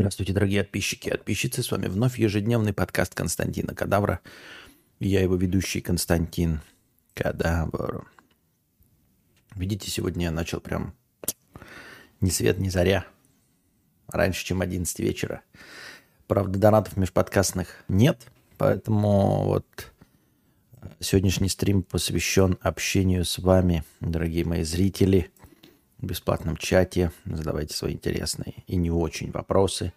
Здравствуйте, дорогие подписчики и подписчицы. С вами вновь ежедневный подкаст Константина Кадавра. Я его ведущий Константин Кадавр. Видите, сегодня я начал прям ни свет, ни заря. Раньше, чем 11 вечера. Правда, донатов межподкастных нет, поэтому вот сегодняшний стрим посвящен общению с вами, дорогие мои зрители – в бесплатном чате. Задавайте свои интересные и не очень вопросы.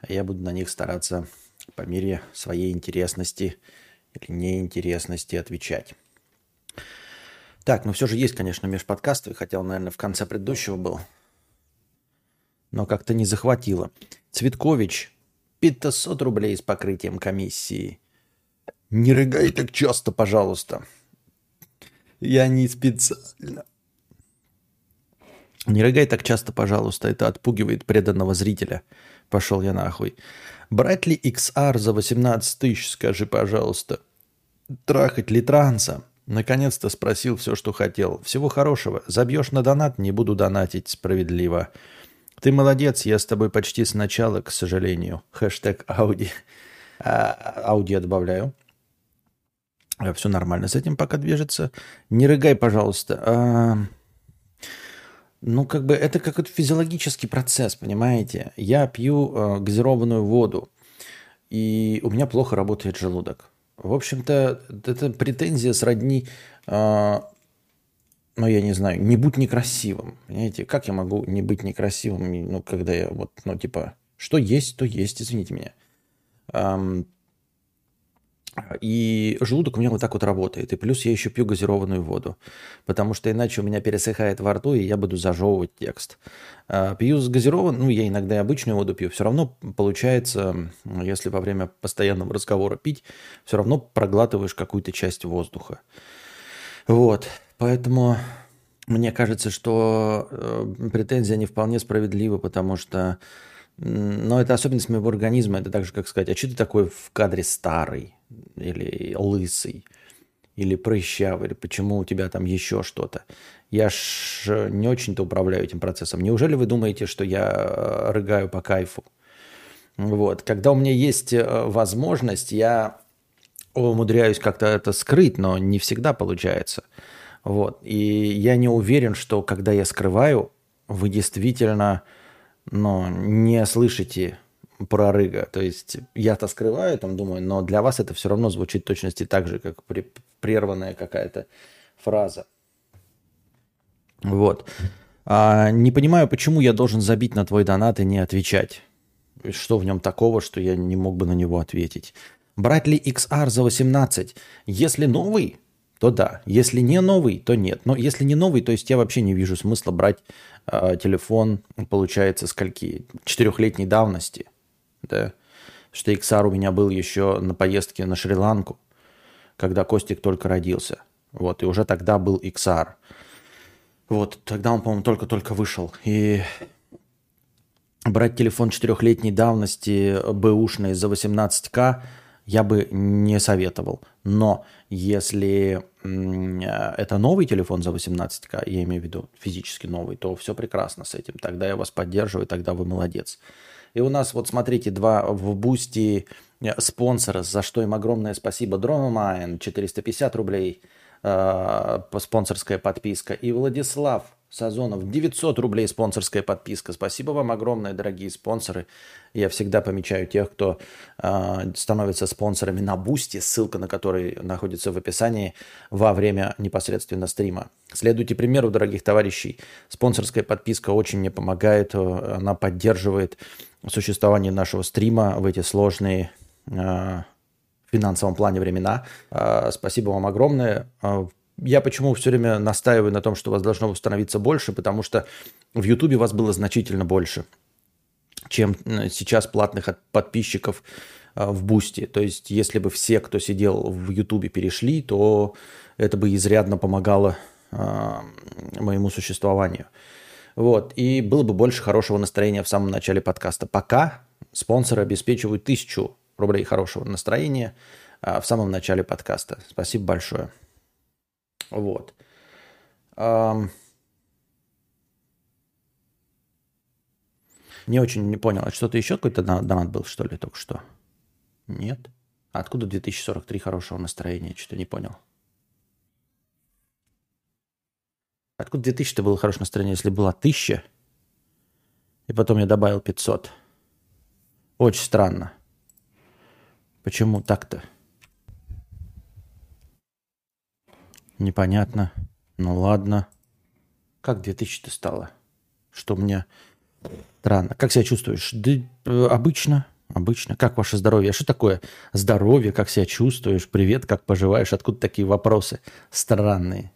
А я буду на них стараться по мере своей интересности или неинтересности отвечать. Так, ну все же есть, конечно, межподкасты, хотя он, наверное, в конце предыдущего был. Но как-то не захватило. Цветкович, 500 рублей с покрытием комиссии. Не рыгай так часто, пожалуйста. Я не специально. Не рыгай так часто, пожалуйста, это отпугивает преданного зрителя. Пошел я нахуй. Брать ли XR за 18 тысяч, скажи, пожалуйста. Трахать ли транса? Наконец-то спросил все, что хотел. Всего хорошего. Забьешь на донат, не буду донатить справедливо. Ты молодец, я с тобой почти с начала, к сожалению. Хэштег Ауди. А, ауди добавляю. Все нормально с этим пока движется. Не рыгай, пожалуйста. А... Ну, как бы это как физиологический процесс, понимаете? Я пью э, газированную воду, и у меня плохо работает желудок. В общем-то, это претензия сродни, э, ну, я не знаю, не будь некрасивым. Понимаете, как я могу не быть некрасивым, ну, когда я вот, ну, типа, что есть, то есть, извините меня. Эм, и желудок у меня вот так вот работает. И плюс я еще пью газированную воду. Потому что иначе у меня пересыхает во рту, и я буду зажевывать текст. А, пью с газированной, ну, я иногда и обычную воду пью. Все равно получается, если во время постоянного разговора пить, все равно проглатываешь какую-то часть воздуха. Вот. Поэтому мне кажется, что э, претензия не вполне справедлива, потому что но это особенность моего организма. Это так же, как сказать, а что ты такой в кадре старый? Или лысый? Или прыщавый? Или почему у тебя там еще что-то? Я ж не очень-то управляю этим процессом. Неужели вы думаете, что я э, рыгаю по кайфу? Вот. Когда у меня есть э, возможность, я умудряюсь как-то это скрыть, но не всегда получается. Вот. И я не уверен, что когда я скрываю, вы действительно но не слышите про рыга. То есть я-то скрываю, там думаю, но для вас это все равно звучит точности так же, как прерванная какая-то фраза. Вот. А, не понимаю, почему я должен забить на твой донат и не отвечать. Что в нем такого, что я не мог бы на него ответить? Брать ли XR за 18? Если новый, то да. Если не новый, то нет. Но если не новый, то есть я вообще не вижу смысла брать э, телефон, получается, скольки? Четырехлетней давности. Да? Что XR у меня был еще на поездке на Шри-Ланку, когда Костик только родился. Вот, и уже тогда был XR. Вот, тогда он, по-моему, только-только вышел. И брать телефон четырехлетней давности бэушный за 18к я бы не советовал. Но если это новый телефон за 18к, я имею в виду физически новый, то все прекрасно с этим. Тогда я вас поддерживаю, тогда вы молодец. И у нас, вот смотрите, два в Boosty э, спонсора, за что им огромное спасибо. Дромамайн, 450 рублей, э, спонсорская подписка. И Владислав Сазонов. 900 рублей спонсорская подписка. Спасибо вам огромное, дорогие спонсоры. Я всегда помечаю тех, кто э, становится спонсорами на Boosty, ссылка на который находится в описании во время непосредственно стрима. Следуйте примеру, дорогих товарищей. Спонсорская подписка очень мне помогает. Она поддерживает существование нашего стрима в эти сложные э, в финансовом плане времена. Э, спасибо вам огромное я почему все время настаиваю на том, что вас должно становиться больше, потому что в Ютубе вас было значительно больше, чем э, сейчас платных подписчиков э, в Boosty. То есть, если бы все, кто сидел в Ютубе, перешли, то это бы изрядно помогало э, моему существованию. Вот. И было бы больше хорошего настроения в самом начале подкаста. Пока спонсоры обеспечивают тысячу рублей хорошего настроения в самом начале подкаста. Спасибо большое. Вот. Не очень не понял. А что-то еще какой-то донат был, что ли, только что? Нет. Откуда 2043 хорошего настроения? Что-то не понял. Откуда 2000-то было хорошее настроение, если было 1000? И потом я добавил 500. Очень странно. Почему так-то? Непонятно. Ну ладно. Как 2000-то стало? Что мне странно. Как себя чувствуешь? Да э, обычно. Обычно. Как ваше здоровье? А что такое здоровье? Как себя чувствуешь? Привет, как поживаешь? Откуда такие вопросы странные?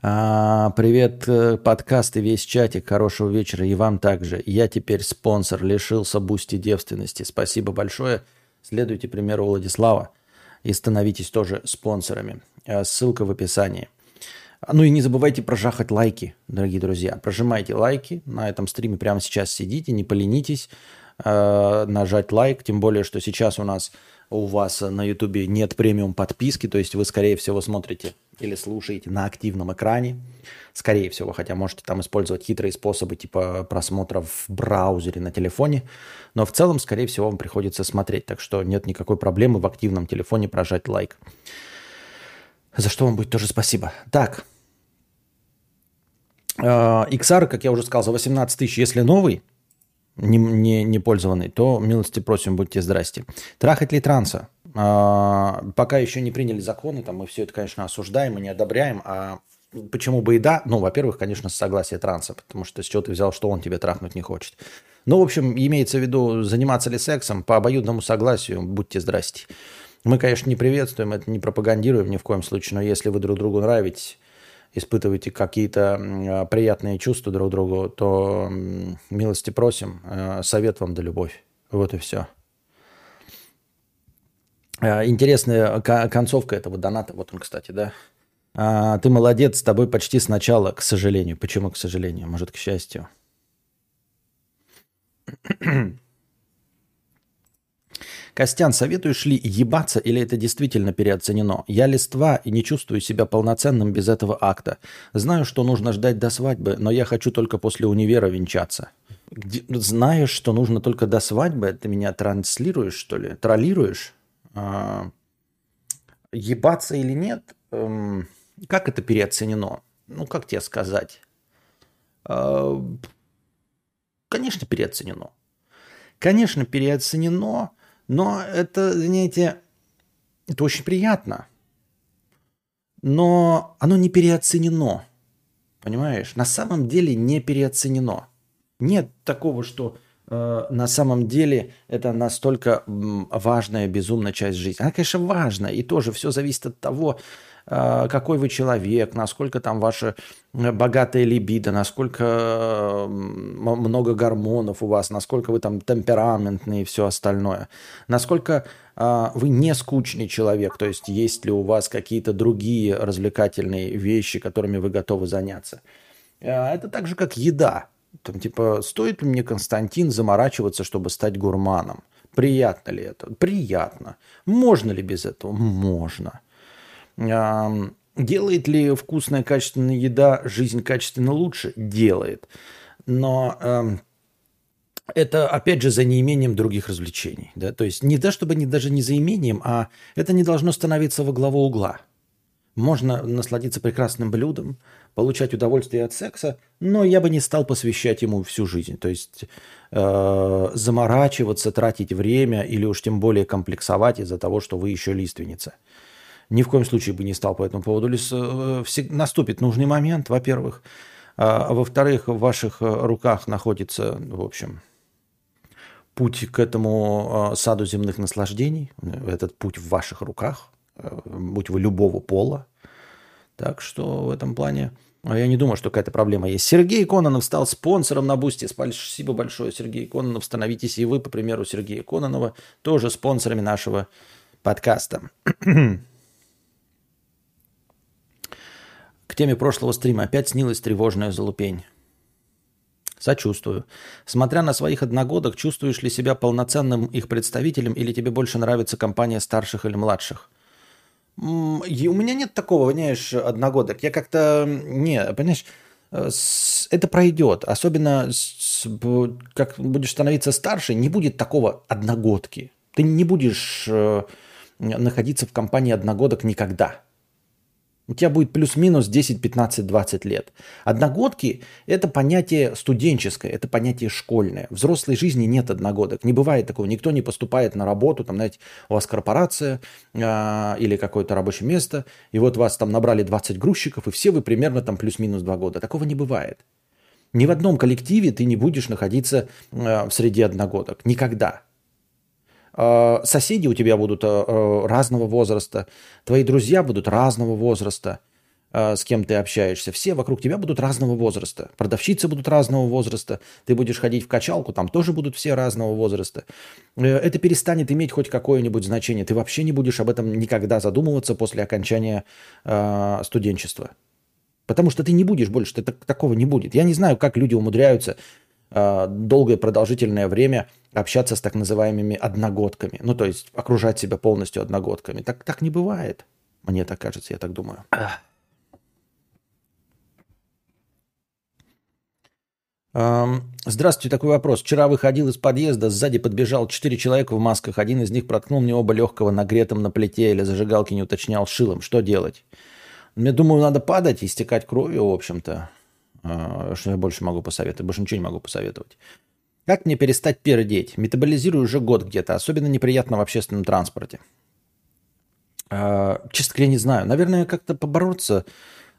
А, привет, э, подкаст и весь чатик. Хорошего вечера и вам также. Я теперь спонсор, лишился Boosty девственности. Спасибо большое. Следуйте примеру Владислава и становитесь тоже спонсорами. А, ссылка в описании. Ну и не забывайте прожахать лайки, дорогие друзья. Прожимайте лайки. На этом стриме прямо сейчас сидите, не поленитесь э, нажать лайк. Тем более, что сейчас у нас у вас на ютубе нет премиум подписки, то есть вы, скорее всего, смотрите или слушаете на активном экране. Скорее всего, хотя можете там использовать хитрые способы типа просмотра в браузере на телефоне. Но в целом, скорее всего, вам приходится смотреть. Так что нет никакой проблемы в активном телефоне прожать лайк. За что вам будет тоже спасибо. Так. XR, как я уже сказал, за 18 тысяч, если новый, не, не, не пользованный, то милости просим, будьте здрасте. Трахать ли транса? А, пока еще не приняли законы, там мы все это, конечно, осуждаем и не одобряем, а почему бы и да? Ну, во-первых, конечно, с согласия транса, потому что с чего ты взял, что он тебе трахнуть не хочет. Ну, в общем, имеется в виду, заниматься ли сексом по обоюдному согласию, будьте здрасте. Мы, конечно, не приветствуем это, не пропагандируем ни в коем случае, но если вы друг другу нравитесь, испытываете какие-то приятные чувства друг другу, то милости просим, э, совет вам да любовь. Вот и все. Э, интересная концовка этого доната. Вот он, кстати, да. А, ты молодец, с тобой почти сначала, к сожалению. Почему к сожалению? Может, к счастью. Костян, советуешь ли ебаться или это действительно переоценено? Я листва и не чувствую себя полноценным без этого акта. Знаю, что нужно ждать до свадьбы, но я хочу только после универа венчаться. Где, знаешь, что нужно только до свадьбы? Ты меня транслируешь, что ли? Троллируешь? А, ебаться или нет? Эм, как это переоценено? Ну, как тебе сказать? А, конечно, переоценено. Конечно, переоценено, но это, знаете, это очень приятно. Но оно не переоценено. Понимаешь? На самом деле не переоценено. Нет такого, что э, на самом деле это настолько важная, безумная часть жизни. Она, конечно, важна. И тоже все зависит от того, какой вы человек, насколько там ваша э, богатая либидо, насколько много гормонов у вас, насколько вы там темпераментный и все остальное, насколько э, вы не скучный человек, то есть есть ли у вас какие-то другие развлекательные вещи, которыми вы готовы заняться. Это так же, как еда. Там, типа, стоит ли мне, Константин, заморачиваться, чтобы стать гурманом? Приятно ли это? Приятно. Можно ли без этого? Можно. Делает ли вкусная, качественная еда жизнь качественно лучше? Делает. Но это, опять же, за неимением других развлечений. Да? То есть не то, чтобы не, даже не за имением, а это не должно становиться во главу угла. Можно насладиться прекрасным блюдом, получать удовольствие от секса, но я бы не стал посвящать ему всю жизнь. То есть э, заморачиваться, тратить время или уж тем более комплексовать из-за того, что вы еще лиственница ни в коем случае бы не стал по этому поводу. Э, наступит нужный момент, во-первых. А во-вторых, в ваших э, руках находится, в общем, путь к этому э, саду земных наслаждений. Этот путь в ваших руках, будь вы любого пола. Так что в этом плане я не думаю, что какая-то проблема есть. Сергей Кононов стал спонсором на Boosty. Спасибо большое, Сергей Кононов. Становитесь и вы, по примеру Сергея Кононова, тоже спонсорами нашего подкаста. К теме прошлого стрима опять снилась тревожная залупень. Сочувствую. Смотря на своих одногодок, чувствуешь ли себя полноценным их представителем или тебе больше нравится компания старших или младших? И у меня нет такого, понимаешь, одногодок. Я как-то... Не, понимаешь, э, это пройдет. Особенно, как будешь становиться старше, не будет такого одногодки. Ты не будешь э, находиться в компании одногодок никогда. У тебя будет плюс-минус 10, 15, 20 лет. Одногодки – это понятие студенческое, это понятие школьное. В взрослой жизни нет одногодок. Не бывает такого. Никто не поступает на работу, там, знаете, у вас корпорация э, или какое-то рабочее место, и вот вас там набрали 20 грузчиков, и все вы примерно там плюс-минус 2 года. Такого не бывает. Ни в одном коллективе ты не будешь находиться э, в среде одногодок. Никогда. Э, соседи у тебя будут э, э, разного возраста, твои друзья будут разного возраста, с кем ты общаешься. Все вокруг тебя будут разного возраста. Продавщицы будут разного возраста. Ты будешь ходить в качалку, там тоже будут все разного возраста. Это перестанет иметь хоть какое-нибудь значение. Ты вообще не будешь об этом никогда задумываться после окончания э, студенчества. Потому что ты не будешь больше, ты, такого не будет. Я не знаю, как люди умудряются э, долгое продолжительное время общаться с так называемыми одногодками. Ну, то есть окружать себя полностью одногодками. Так, так не бывает. Мне так кажется, я так думаю. Здравствуйте, такой вопрос. Вчера выходил из подъезда, сзади подбежал четыре человека в масках. Один из них проткнул мне оба легкого нагретым на плите или зажигалки не уточнял шилом. Что делать? Мне думаю, надо падать и стекать кровью, в общем-то. А, что я больше могу посоветовать? Больше ничего не могу посоветовать. Как мне перестать пердеть? Метаболизирую уже год где-то. Особенно неприятно в общественном транспорте. А, честно говоря, не знаю. Наверное, как-то побороться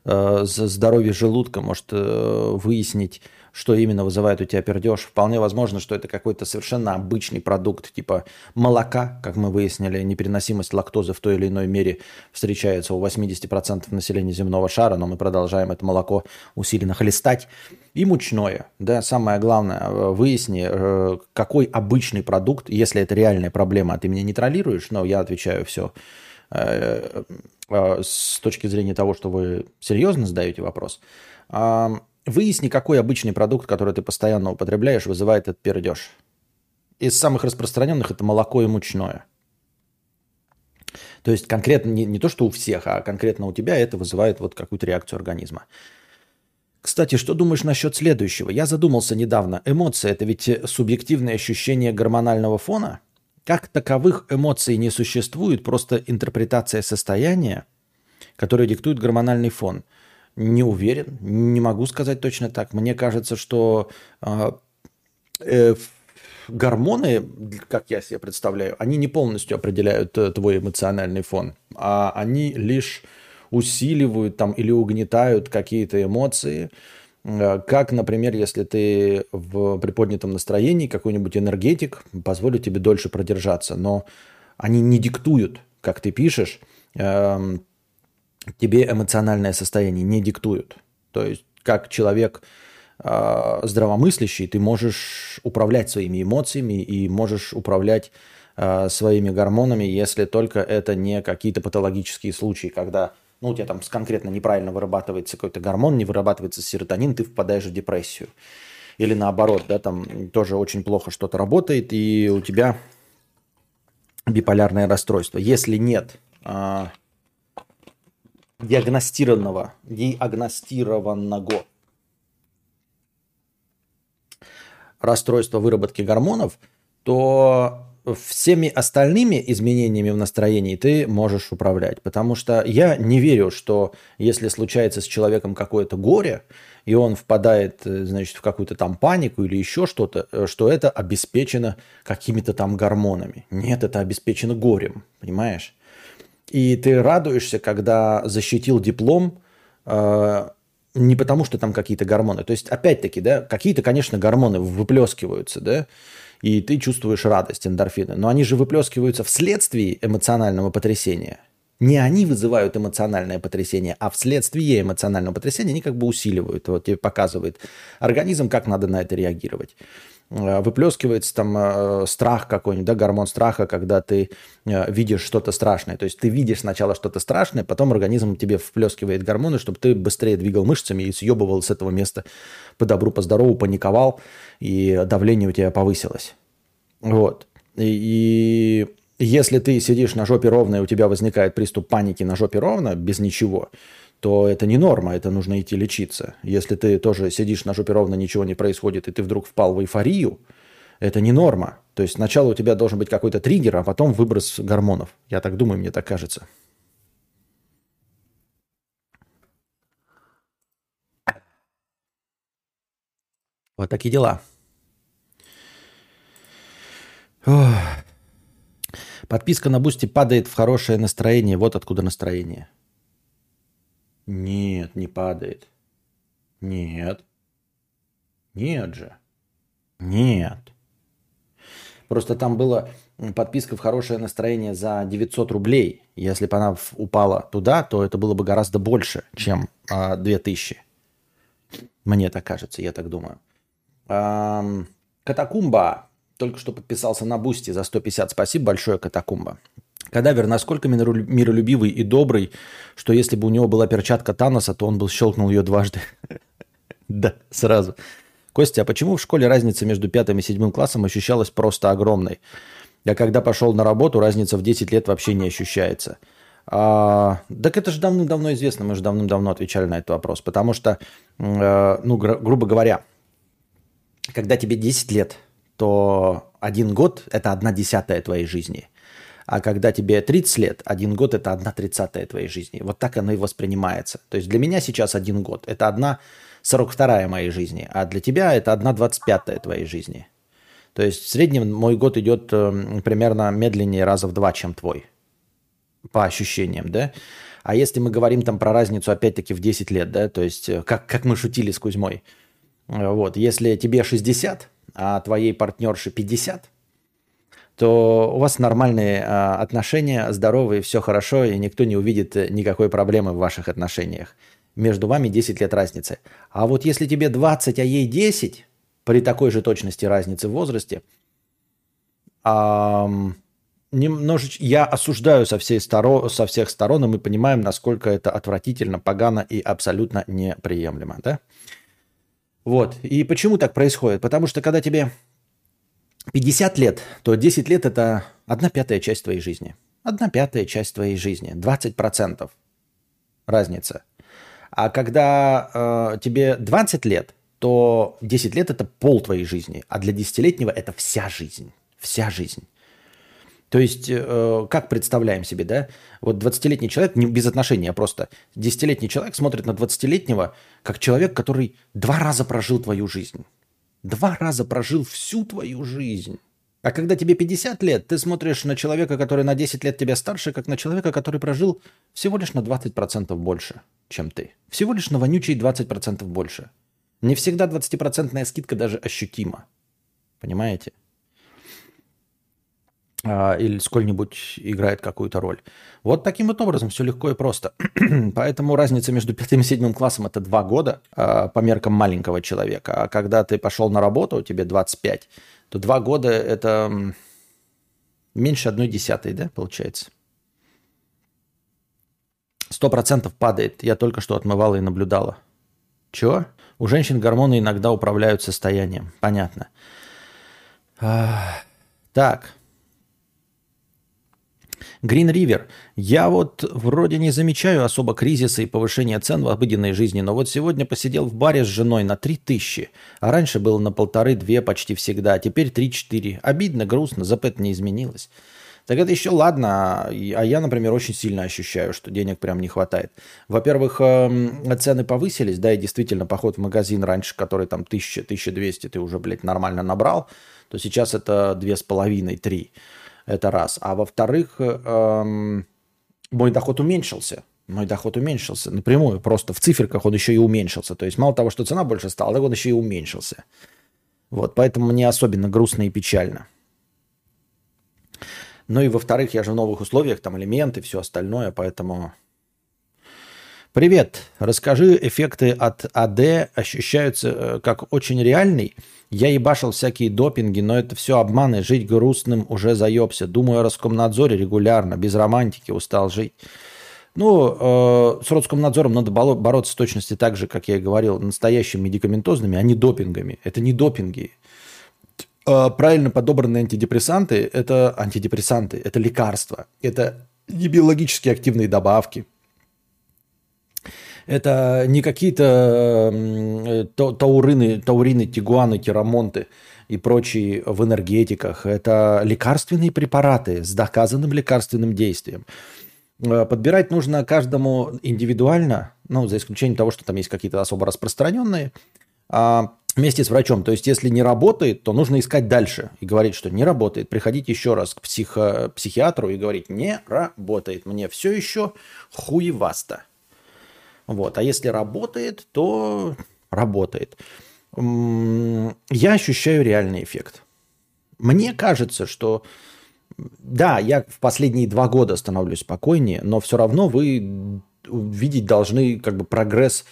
э, за здоровье желудка, может э, выяснить, что именно вызывает у тебя пердеж. Вполне возможно, что это какой-то совершенно обычный продукт, типа молока, как мы выяснили, непереносимость лактозы в той или иной мере встречается у 80% населения земного шара, но мы продолжаем это молоко усиленно хлестать. И мучное. Да, самое главное, э, выясни, э, какой обычный продукт, если это реальная проблема, а ты меня не троллируешь, но я отвечаю все э, с точки зрения того, что вы серьезно задаете вопрос. Выясни, какой обычный продукт, который ты постоянно употребляешь, вызывает этот пердеж. Из самых распространенных это молоко и мучное. То есть конкретно не, не то, что у всех, а конкретно у тебя это вызывает вот какую-то реакцию организма. Кстати, что думаешь насчет следующего? Я задумался недавно. Эмоции – это ведь субъективное ощущение гормонального фона? Как таковых эмоций не существует, просто интерпретация состояния, которое диктует гормональный фон – не уверен, не могу сказать точно так. Мне кажется, что э, э, гормоны, как я себе представляю, они не полностью определяют э, твой эмоциональный фон, а они лишь усиливают там или угнетают какие-то эмоции, э, как, например, если ты в приподнятом настроении, какой-нибудь энергетик позволит тебе дольше продержаться, но они не диктуют, как ты пишешь, эм, тебе эмоциональное состояние не диктуют. То есть как человек э, здравомыслящий, ты можешь управлять своими эмоциями и можешь управлять э, своими гормонами, если только это не какие-то патологические случаи, когда ну, у тебя там конкретно неправильно вырабатывается какой-то гормон, не вырабатывается серотонин, ты впадаешь в депрессию. Или наоборот, да, там тоже очень плохо что-то работает, и у тебя биполярное расстройство. Если нет а, диагностированного, диагностированного расстройства выработки гормонов, то всеми остальными изменениями в настроении ты можешь управлять. Потому что я не верю, что если случается с человеком какое-то горе, и он впадает, значит, в какую-то там панику или еще что-то, что это обеспечено какими-то там гормонами. Нет, это обеспечено горем, понимаешь? И ты радуешься, когда защитил диплом, э, не потому что там какие-то гормоны. То есть, опять-таки, да, какие-то, конечно, гормоны выплескиваются, да, и ты чувствуешь радость, эндорфины. Но они же выплескиваются вследствие эмоционального потрясения. Не они вызывают эмоциональное потрясение, а вследствие эмоционального потрясения они как бы усиливают, вот тебе показывает организм, как надо на это реагировать. Э, выплескивается там э, страх какой-нибудь, да, гормон страха, когда ты э, видишь что-то страшное. То есть ты видишь сначала что-то страшное, потом организм тебе вплескивает гормоны, чтобы ты быстрее двигал мышцами и съебывал с этого места по добру, по здорову, паниковал, и давление у тебя повысилось. Вот. И, и если ты сидишь на жопе ровно, и у тебя возникает приступ паники на жопе ровно, без ничего, то это не норма, это нужно идти лечиться. Если ты тоже сидишь на жопе ровно, ничего не происходит, и ты вдруг впал в эйфорию, это не норма. То есть сначала у тебя должен быть какой-то триггер, а потом выброс гормонов. Я так думаю, мне так кажется. Вот такие дела. Ох. Подписка на Boosty падает в хорошее настроение. Вот откуда настроение. Нет, не падает. Нет. Нет же. Нет. Просто там была подписка в хорошее настроение за 900 рублей. Если бы она упала туда, то это было бы гораздо больше, чем а, 2000. Мне так кажется, я так думаю. А, Катакумба только что подписался на Boosty за 150. Спасибо большое, Катакумба. Кадавер насколько миролюбивый и добрый, что если бы у него была перчатка Таноса, то он бы щелкнул ее дважды. Да, сразу. Костя, а почему в школе разница между пятым и седьмым классом ощущалась просто огромной? Я когда пошел на работу, разница в 10 лет вообще не ощущается. А, так это же давным-давно известно, мы же давным-давно отвечали на этот вопрос. Потому что, э, ну, гру- грубо говоря, когда тебе 10 лет, то один год – это одна десятая твоей жизни. А когда тебе 30 лет, один год – это одна тридцатая твоей жизни. Вот так оно и воспринимается. То есть для меня сейчас один год – это одна сорок вторая моей жизни, а для тебя это одна двадцать пятая твоей жизни. То есть в среднем мой год идет э, примерно медленнее раза в два, чем твой. По ощущениям, да? А если мы говорим там про разницу опять-таки в 10 лет, да, то есть э, как, как мы шутили с Кузьмой, э, вот, если тебе 60, а твоей партнерше 50, то у вас нормальные а, отношения, здоровые, все хорошо, и никто не увидит э, никакой проблемы в ваших отношениях. Между вами 10 лет разницы. А вот если тебе 20, а ей 10, при такой же точности разницы в возрасте, немножечко я осуждаю со, всей сторо, со всех сторон, и мы понимаем, насколько это отвратительно, погано и абсолютно неприемлемо. Да? Вот. И почему так происходит? Потому что когда тебе 50 лет, то 10 лет – это одна пятая часть твоей жизни. Одна пятая часть твоей жизни. 20% разница. А когда э, тебе 20 лет, то 10 лет – это пол твоей жизни. А для десятилетнего это вся жизнь. Вся жизнь. То есть, э, как представляем себе, да? Вот 20-летний человек, не без отношения, а просто 10-летний человек смотрит на 20-летнего как человек, который два раза прожил твою жизнь. Два раза прожил всю твою жизнь. А когда тебе 50 лет, ты смотришь на человека, который на 10 лет тебя старше, как на человека, который прожил всего лишь на 20% больше, чем ты. Всего лишь на вонючие 20% больше. Не всегда 20% скидка даже ощутима. Понимаете? А, или сколь-нибудь играет какую-то роль. Вот таким вот образом все легко и просто. Поэтому разница между пятым и седьмым классом это два года а, по меркам маленького человека. А когда ты пошел на работу, тебе 25, то два года это меньше одной десятой, да, получается? Сто процентов падает. Я только что отмывала и наблюдала. Чего? У женщин гормоны иногда управляют состоянием. Понятно. Так. Green River. Я вот вроде не замечаю особо кризиса и повышения цен в обыденной жизни, но вот сегодня посидел в баре с женой на 3000, а раньше было на полторы-две почти всегда, а теперь 3-4. Обидно, грустно, ЗПЭТ не изменилось. Так это еще ладно, а я, например, очень сильно ощущаю, что денег прям не хватает. Во-первых, эм, цены повысились, да, и действительно поход в магазин раньше, который там 1000-1200 ты уже, блядь, нормально набрал, то сейчас это 2,5-3. Это раз. А во-вторых, эм, мой доход уменьшился. Мой доход уменьшился напрямую. Просто в циферках он еще и уменьшился. То есть мало того, что цена больше стала, так он еще и уменьшился. Вот, поэтому мне особенно грустно и печально. Ну и во-вторых, я же в новых условиях, там элементы, все остальное, поэтому... Привет, расскажи, эффекты от АД ощущаются э, как очень реальный – я ебашил всякие допинги, но это все обманы. Жить грустным уже заебся. Думаю о Роскомнадзоре регулярно, без романтики устал жить. Ну, э, с Роскомнадзором надо бороться в точности так же, как я и говорил, настоящими медикаментозными, а не допингами. Это не допинги. Э, правильно подобранные антидепрессанты – это антидепрессанты, это лекарства, это не биологически активные добавки. Это не какие-то э, таурины, таурины, тигуаны, тирамонты и прочие в энергетиках. Это лекарственные препараты с доказанным лекарственным действием. Э, подбирать нужно каждому индивидуально, ну, за исключением того, что там есть какие-то особо распространенные, а вместе с врачом. То есть, если не работает, то нужно искать дальше и говорить, что не работает. Приходить еще раз к психо- психиатру и говорить, не работает. Мне все еще хуеваста. Вот. А если работает, то работает. Я ощущаю реальный эффект. Мне кажется, что да, я в последние два года становлюсь спокойнее, но все равно вы видеть должны как бы прогресс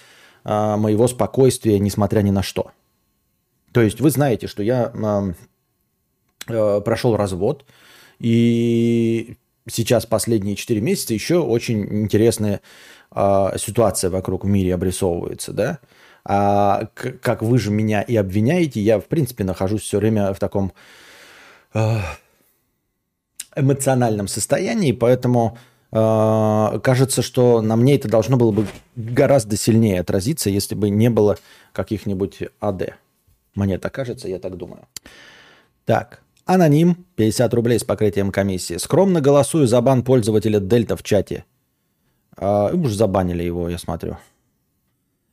а, моего спокойствия, несмотря ни на что. То есть вы знаете, что я а, а, прошел развод, и сейчас последние 4 месяца еще очень интересная а, ситуация вокруг в мире обрисовывается, да? А как вы же меня и обвиняете, я в принципе нахожусь все время в таком а, эмоциональном состоянии, поэтому э, кажется, что на мне это должно было бы гораздо сильнее отразиться, если бы не было каких-нибудь АД. Мне так кажется, я так думаю. Так, аноним, 50 рублей с покрытием комиссии. Скромно голосую за бан пользователя Дельта в чате. А, уж забанили его, я смотрю.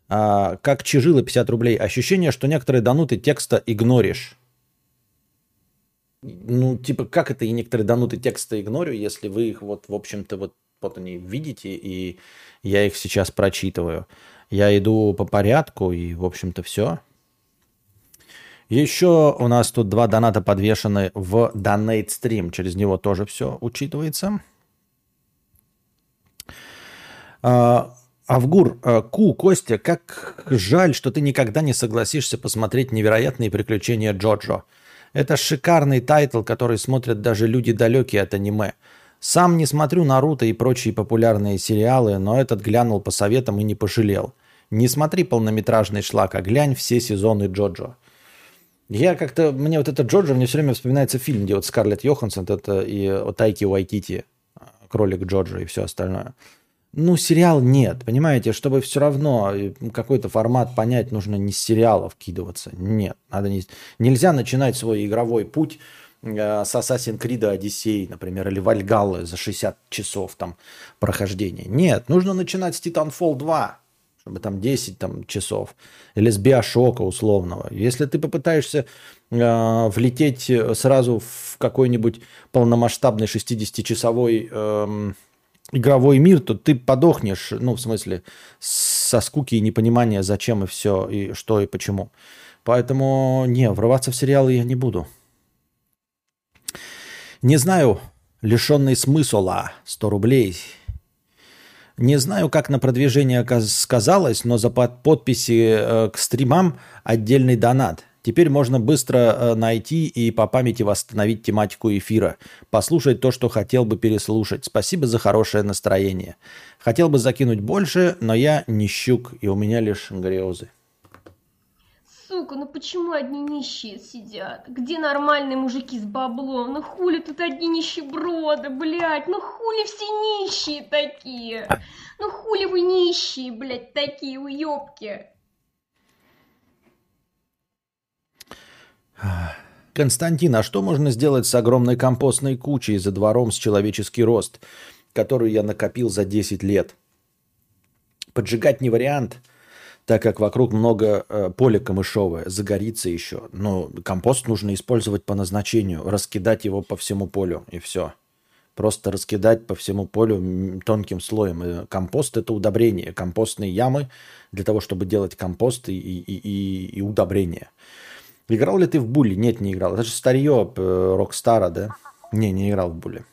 А, как чижила 50 рублей. Ощущение, что некоторые дануты текста игноришь ну, типа, как это и некоторые данутые тексты игнорю, если вы их вот, в общем-то, вот, вот они видите, и я их сейчас прочитываю. Я иду по порядку, и, в общем-то, все. Еще у нас тут два доната подвешены в Donate Stream. Через него тоже все учитывается. А, Авгур, а, Ку, Костя, как жаль, что ты никогда не согласишься посмотреть невероятные приключения Джоджо. Это шикарный тайтл, который смотрят даже люди далекие от аниме. Сам не смотрю Наруто и прочие популярные сериалы, но этот глянул по советам и не пожалел. Не смотри полнометражный шлак, а глянь все сезоны Джоджо. Я как-то, мне вот это Джоджо, мне все время вспоминается фильм, где вот Скарлетт Йоханссон это и Тайки Уайтити, кролик Джоджо и все остальное. Ну, сериал нет, понимаете, чтобы все равно э, какой-то формат понять, нужно не с сериала вкидываться. Нет, надо не... нельзя начинать свой игровой путь э, с Assassin's Creed Odyssey, например, или Вальгаллы за 60 часов там прохождения. Нет, нужно начинать с Titanfall 2, чтобы там 10 там, часов, или с Биошока условного. Если ты попытаешься э, влететь сразу в какой-нибудь полномасштабный 60-часовой э, эм, игровой мир, то ты подохнешь, ну, в смысле, со скуки и непонимания, зачем и все, и что и почему. Поэтому, не, врываться в сериалы я не буду. Не знаю, лишенный смысла, 100 рублей. Не знаю, как на продвижение сказалось, но за подписи э, к стримам отдельный донат – Теперь можно быстро э, найти и по памяти восстановить тематику эфира, послушать то, что хотел бы переслушать. Спасибо за хорошее настроение. Хотел бы закинуть больше, но я не щук, и у меня лишь грезы. Сука, ну почему одни нищие сидят? Где нормальные мужики с баблом? Ну хули тут одни нищеброды, блядь? Ну хули все нищие такие? Ну хули вы нищие, блядь, такие уёбки? Константин, а что можно сделать с огромной компостной кучей за двором с человеческий рост, которую я накопил за 10 лет? Поджигать не вариант, так как вокруг много э, поля камышовое, загорится еще. Но компост нужно использовать по назначению, раскидать его по всему полю и все. Просто раскидать по всему полю тонким слоем. И компост это удобрение. Компостные ямы для того, чтобы делать компост и, и, и, и удобрение. Играл ли ты в Bully? Нет, не играл. Это же старье э, Рокстара, да? Не, не играл в Bully.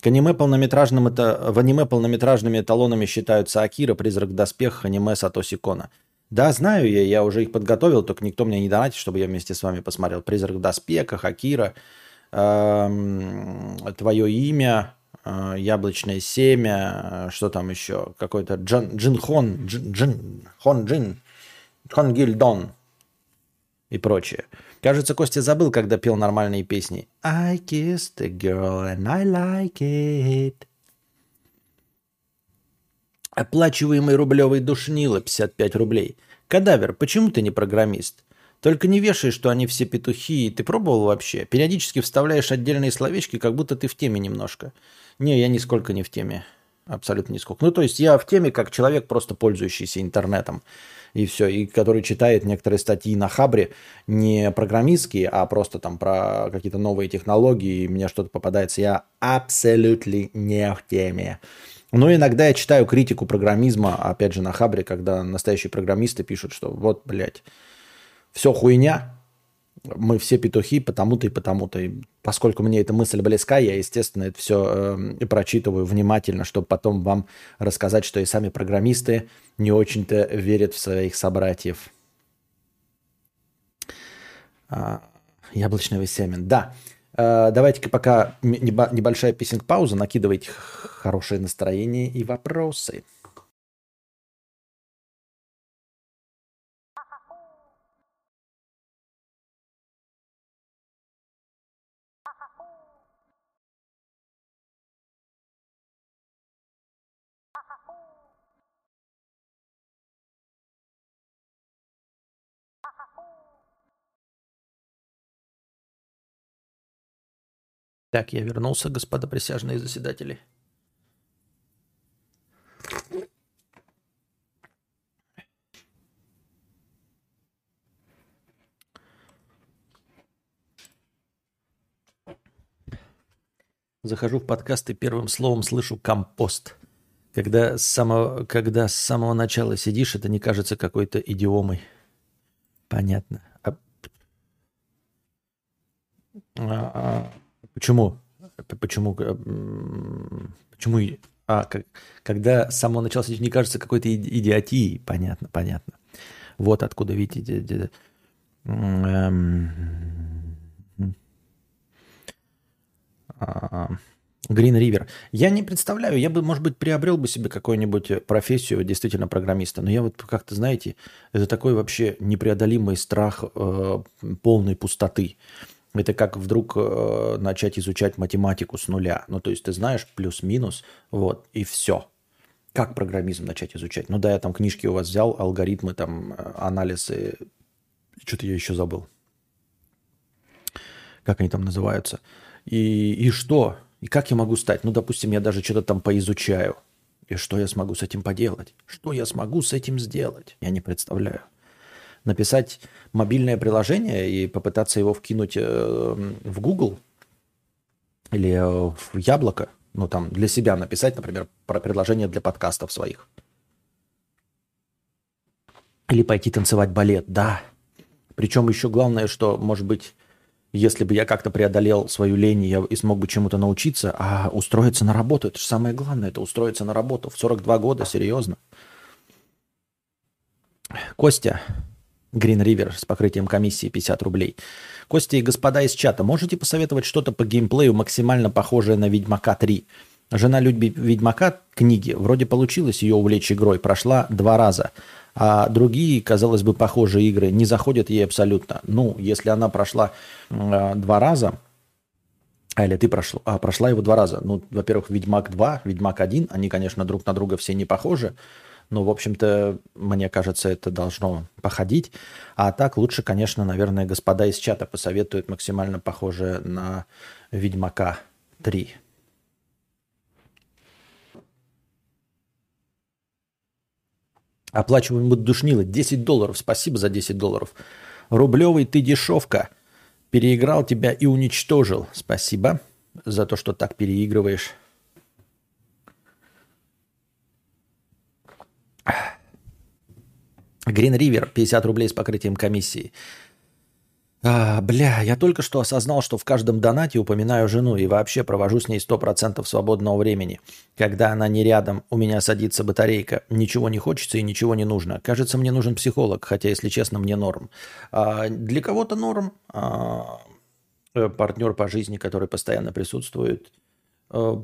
К аниме полнометражным это, в аниме полнометражными эталонами считаются Акира, Призрак в доспехах, аниме Сатоси Кона. Да, знаю я, я уже их подготовил, только никто мне не донатит, чтобы я вместе с вами посмотрел. Призрак в доспехах, Акира, эм, Твое имя, э, Яблочное семя, э, что там еще, какой-то Джин, Хон, Джин, Хон Джин, Хонгильдон и прочее. Кажется, Костя забыл, когда пел нормальные песни. I kissed a girl and I like it. Оплачиваемый рублевый душнило 55 рублей. Кадавер, почему ты не программист? Только не вешай, что они все петухи. Ты пробовал вообще? Периодически вставляешь отдельные словечки, как будто ты в теме немножко. Не, я нисколько не в теме. Абсолютно нисколько. Ну, то есть я в теме как человек, просто пользующийся интернетом. И все. И который читает некоторые статьи на Хабре, не программистские, а просто там про какие-то новые технологии, и мне что-то попадается. Я абсолютно не в теме. Но иногда я читаю критику программизма, опять же, на Хабре, когда настоящие программисты пишут, что вот, блядь, все хуйня, мы все петухи потому-то и потому-то. И поскольку мне эта мысль близка, я, естественно, это все э, эм, прочитываю внимательно, чтобы потом вам рассказать, что и сами программисты не очень-то верят в своих собратьев. А, яблочный семен. Да. Э, давайте-ка пока небольшая песенка-пауза, накидывайте хорошее настроение и вопросы. Так, я вернулся, господа присяжные заседатели. Захожу в подкаст и первым словом слышу компост. Когда с самого, когда с самого начала сидишь, это не кажется какой-то идиомой. Понятно. А... А, а... Почему? Почему? Почему? А, как, когда с самого начала не кажется какой-то идиотией. Понятно, понятно. Вот откуда, видите, Грин Ривер. Я не представляю, я бы, может быть, приобрел бы себе какую-нибудь профессию действительно программиста, но я вот как-то, знаете, это такой вообще непреодолимый страх э, полной пустоты. Это как вдруг э, начать изучать математику с нуля. Ну, то есть ты знаешь плюс-минус, вот, и все. Как программизм начать изучать? Ну да, я там книжки у вас взял, алгоритмы, там, э, анализы. Что-то я еще забыл. Как они там называются? И, и что? И как я могу стать? Ну, допустим, я даже что-то там поизучаю. И что я смогу с этим поделать? Что я смогу с этим сделать? Я не представляю написать мобильное приложение и попытаться его вкинуть э, в Google или э, в Яблоко, ну там для себя написать, например, про предложение для подкастов своих. Или пойти танцевать балет, да. Причем еще главное, что, может быть, если бы я как-то преодолел свою лень я и смог бы чему-то научиться, а устроиться на работу, это же самое главное, это устроиться на работу. В 42 года, серьезно. Костя, Green River с покрытием комиссии 50 рублей. Костя и господа из чата, можете посоветовать что-то по геймплею максимально похожее на Ведьмака 3? Жена любит Ведьмака книги. Вроде получилось ее увлечь игрой. Прошла два раза. А другие, казалось бы, похожие игры не заходят ей абсолютно. Ну, если она прошла э, два раза, а, или ты прошла, а, прошла его два раза. Ну, во-первых, Ведьмак 2, Ведьмак 1, они, конечно, друг на друга все не похожи. Но, в общем-то, мне кажется, это должно походить. А так лучше, конечно, наверное, господа из чата посоветуют максимально похожее на Ведьмака 3. Оплачиваем душнило. 10 долларов. Спасибо за 10 долларов. Рублевый ты дешевка. Переиграл тебя и уничтожил. Спасибо за то, что так переигрываешь. Green River 50 рублей с покрытием комиссии. А, бля, я только что осознал, что в каждом донате упоминаю жену и вообще провожу с ней 100% свободного времени. Когда она не рядом, у меня садится батарейка. Ничего не хочется и ничего не нужно. Кажется, мне нужен психолог, хотя, если честно, мне норм. А, для кого-то норм. А, э, партнер по жизни, который постоянно присутствует. А,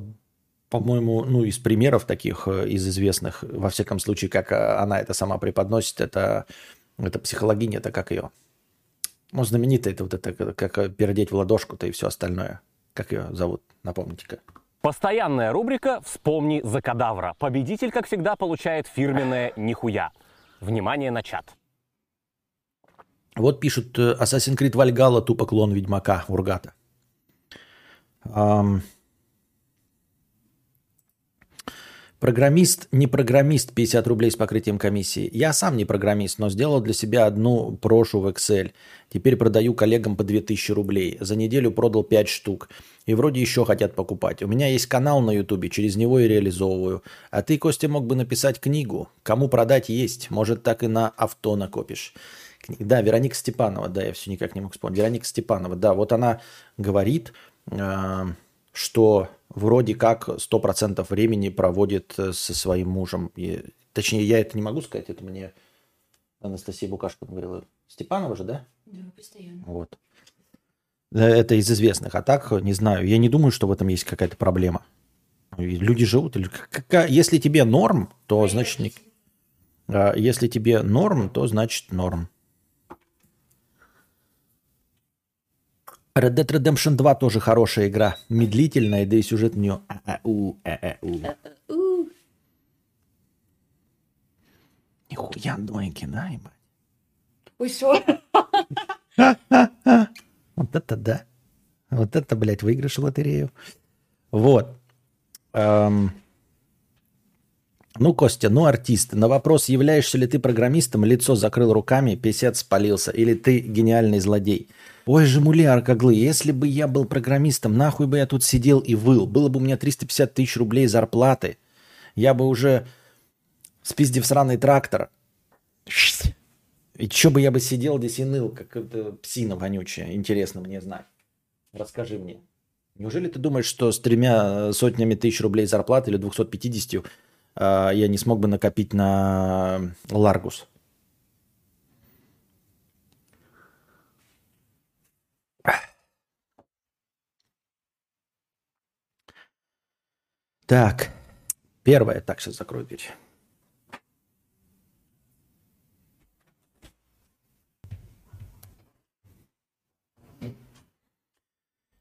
по-моему, ну, из примеров таких, э, из известных, во всяком случае, как э, она это сама преподносит, это, это психологиня, это как ее? Ну, знаменитая, это вот это, как пердеть в ладошку-то и все остальное. Как ее зовут? Напомните-ка. Постоянная рубрика «Вспомни за кадавра». Победитель, как всегда, получает фирменное «Нихуя». Внимание на чат. Вот пишут э, Assassin's Creed Valhalla тупо клон Ведьмака Ургата. Ам... Программист, не программист, 50 рублей с покрытием комиссии. Я сам не программист, но сделал для себя одну прошу в Excel. Теперь продаю коллегам по 2000 рублей. За неделю продал 5 штук. И вроде еще хотят покупать. У меня есть канал на Ютубе, через него и реализовываю. А ты, Костя, мог бы написать книгу. Кому продать есть. Может, так и на авто накопишь. Да, Вероника Степанова, да, я все никак не мог вспомнить. Вероника Степанова, да, вот она говорит, э, что вроде как 100% времени проводит э, со своим мужем. И, точнее, я это не могу сказать, это мне Анастасия Букашко говорила. Степанова же, да? Да, постоянно. Вот. Э, это из известных. А так, не знаю, я не думаю, что в этом есть какая-то проблема. Люди живут. Если тебе норм, то значит... Не... А, если тебе норм, то значит норм. Red Dead Redemption 2 тоже хорошая игра. Медлительная, да и сюжет у нее... Нихуя двойки, да, ебать? Ой, все. Вот это да. Вот это, блядь, выигрыш в лотерею. Вот. Эм... Ну, Костя, ну, артист. На вопрос, являешься ли ты программистом, лицо закрыл руками, писец спалился. Или ты гениальный злодей. Ой же, муляр, коглы, если бы я был программистом, нахуй бы я тут сидел и выл. Было бы у меня 350 тысяч рублей зарплаты. Я бы уже, спиздив сраный трактор, и что бы я бы сидел здесь и ныл, как это псина вонючая. Интересно мне знать. Расскажи мне. Неужели ты думаешь, что с тремя сотнями тысяч рублей зарплаты или 250 э, я не смог бы накопить на Ларгус? Так, первое. Так, сейчас закрою дверь.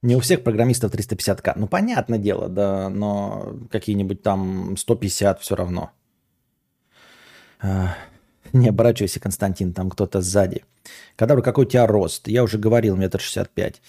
Не у всех программистов 350к. Ну, понятное дело, да, но какие-нибудь там 150 все равно. А, не оборачивайся, Константин, там кто-то сзади. Кадавр, какой у тебя рост? Я уже говорил, метр шестьдесят пять.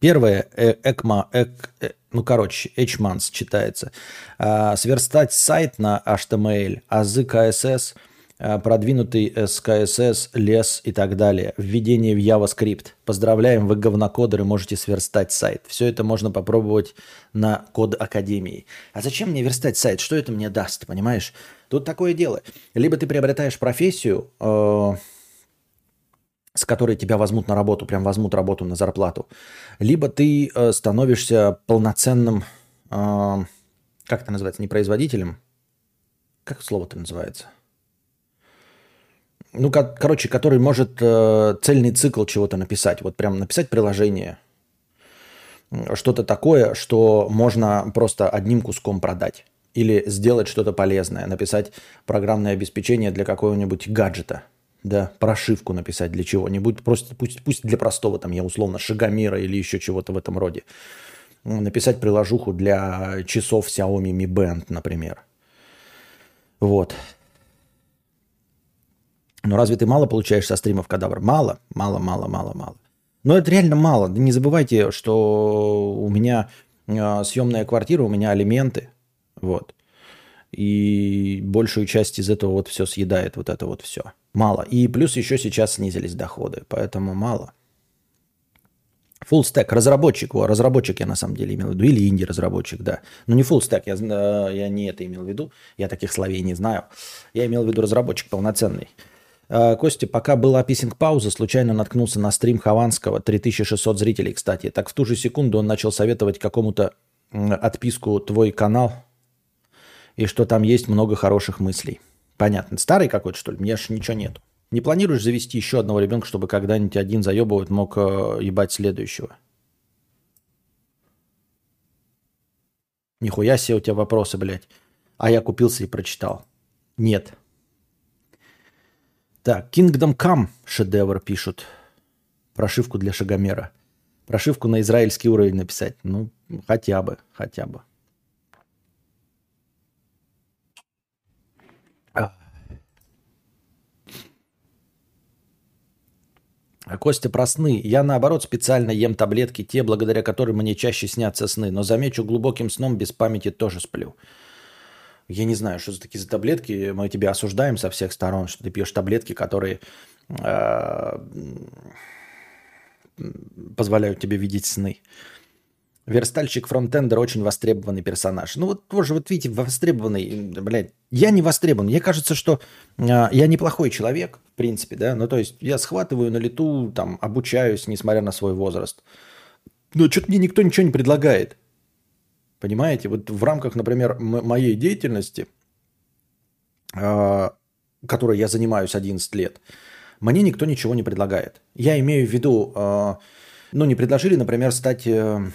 Первое, э, экма, эк, э, ну, короче, Hmans читается. А, сверстать сайт на HTML, азы CSS, продвинутый SKSS, лес и так далее. Введение в JavaScript. Поздравляем, вы говнокодеры, можете сверстать сайт. Все это можно попробовать на код Академии. А зачем мне верстать сайт? Что это мне даст, понимаешь? Тут такое дело. Либо ты приобретаешь профессию, э, с которой тебя возьмут на работу, прям возьмут работу на зарплату, либо ты э, становишься полноценным, э, как это называется, не производителем, как слово-то называется? Ну, как, короче, который может э, цельный цикл чего-то написать, вот прям написать приложение, что-то такое, что можно просто одним куском продать. Или сделать что-то полезное, написать программное обеспечение для какого-нибудь гаджета – да, прошивку написать для чего-нибудь, просто пусть, пусть для простого, там, я условно, шагомера или еще чего-то в этом роде. Написать приложуху для часов Xiaomi Mi Band, например. Вот. Но разве ты мало получаешь со стримов кадавр? Мало, мало, мало, мало, мало. Но это реально мало. Не забывайте, что у меня э, съемная квартира, у меня алименты. Вот. И большую часть из этого вот все съедает вот это вот все. Мало. И плюс еще сейчас снизились доходы, поэтому мало. Full stack, разработчик, о, разработчик я на самом деле имел в виду, или инди-разработчик, да. Но не full stack, я, э, я не это имел в виду, я таких словей не знаю. Я имел в виду разработчик полноценный. Э, Костя, пока была писинг-пауза, случайно наткнулся на стрим Хованского, 3600 зрителей, кстати. Так в ту же секунду он начал советовать какому-то отписку «Твой канал», и что там есть много хороших мыслей. Понятно. Старый какой-то, что ли? Мне аж ничего нет. Не планируешь завести еще одного ребенка, чтобы когда-нибудь один заебывать мог э, ебать следующего? Нихуя себе у тебя вопросы, блядь. А я купился и прочитал. Нет. Так, Kingdom Come шедевр пишут. Прошивку для шагомера. Прошивку на израильский уровень написать. Ну, хотя бы, хотя бы. А Костя про сны. Я, наоборот, специально ем таблетки, те, благодаря которым мне чаще снятся сны. Но замечу, глубоким сном без памяти тоже сплю. Я не знаю, что за такие за таблетки. Мы тебя осуждаем со всех сторон, что ты пьешь таблетки, которые э, позволяют тебе видеть сны. Верстальщик фронтендер очень востребованный персонаж. Ну вот тоже, вот видите, востребованный, блядь, я не востребован. Мне кажется, что э, я неплохой человек, в принципе, да, ну то есть я схватываю на лету, там, обучаюсь, несмотря на свой возраст. Но что-то мне никто ничего не предлагает. Понимаете, вот в рамках, например, моей деятельности, э, которой я занимаюсь 11 лет, мне никто ничего не предлагает. Я имею в виду, э, ну не предложили, например, стать... Э,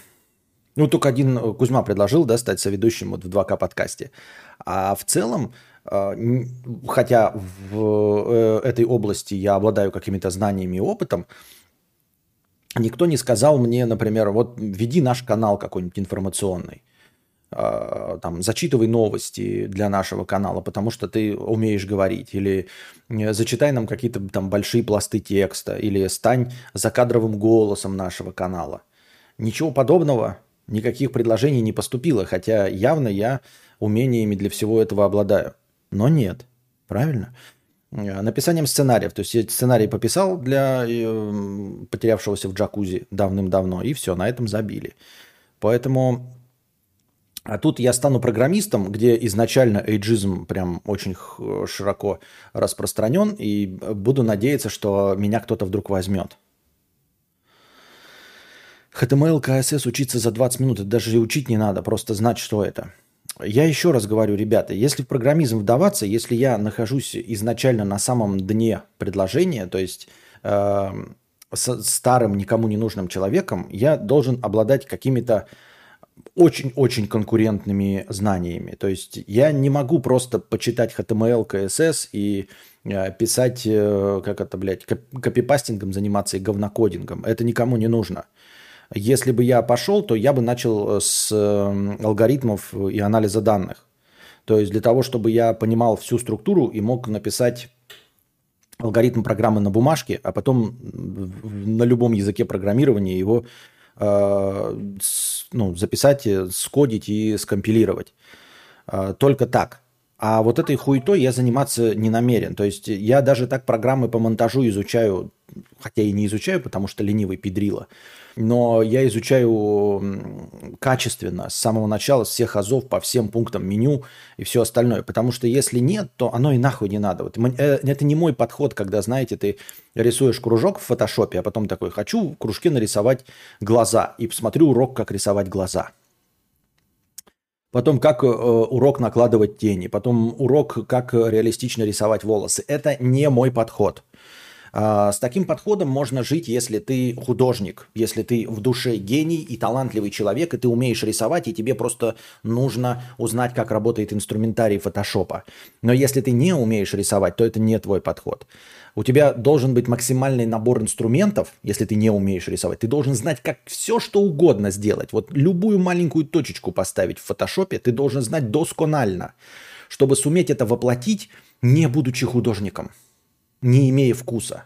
ну, только один э, Кузьма предложил, да, стать соведущим вот в 2К подкасте. А в целом, э, хотя в э, этой области я обладаю какими-то знаниями и опытом, никто не сказал мне, например, вот веди наш канал какой-нибудь информационный там, зачитывай новости для нашего канала, потому что ты умеешь говорить, или зачитай нам какие-то там большие пласты текста, или стань закадровым голосом нашего канала. Ничего подобного Никаких предложений не поступило, хотя явно я умениями для всего этого обладаю. Но нет. Правильно? Э, написанием сценариев. То есть я сценарий пописал для э, потерявшегося в джакузи давным-давно, и все, на этом забили. Поэтому... А тут я стану программистом, где изначально эйджизм прям очень широко распространен, и буду надеяться, что меня кто-то вдруг возьмет. HTML, CSS учиться за 20 минут, это даже учить не надо, просто знать, что это. Я еще раз говорю, ребята, если в программизм вдаваться, если я нахожусь изначально на самом дне предложения, то есть э, с старым, никому не нужным человеком, я должен обладать какими-то очень-очень конкурентными знаниями. То есть я не могу просто почитать HTML, CSS и э, писать, э, как это, блядь, копипастингом заниматься и говнокодингом. Это никому не нужно. Если бы я пошел, то я бы начал э, с эм, алгоритмов и анализа данных. То есть для того, чтобы я понимал всю структуру и мог написать алгоритм программы на бумажке, а потом на любом языке программирования его ну, записать, э, скодить и скомпилировать. Только так. А вот этой хуетой я заниматься не намерен. То есть я даже так программы по монтажу изучаю, хотя и не изучаю, потому что ленивый педрила но я изучаю качественно с самого начала, с всех азов, по всем пунктам меню и все остальное. Потому что если нет, то оно и нахуй не надо. Вот э, это не мой подход, когда, знаете, ты рисуешь кружок в фотошопе, а потом такой, хочу в кружке нарисовать глаза. И посмотрю урок, как рисовать глаза. Потом, как э, урок накладывать тени. Потом урок, как реалистично рисовать волосы. Это не мой подход. А, с таким подходом можно жить, если ты художник, если ты в душе гений и талантливый человек, и ты умеешь рисовать, и тебе просто нужно узнать, как работает инструментарий фотошопа. Но если ты не умеешь рисовать, то это не твой подход. У тебя должен быть максимальный набор инструментов, если ты не умеешь рисовать. Ты должен знать, как все что угодно сделать. Вот любую маленькую точечку поставить в фотошопе ты должен знать досконально, чтобы суметь это воплотить, не будучи художником не имея вкуса.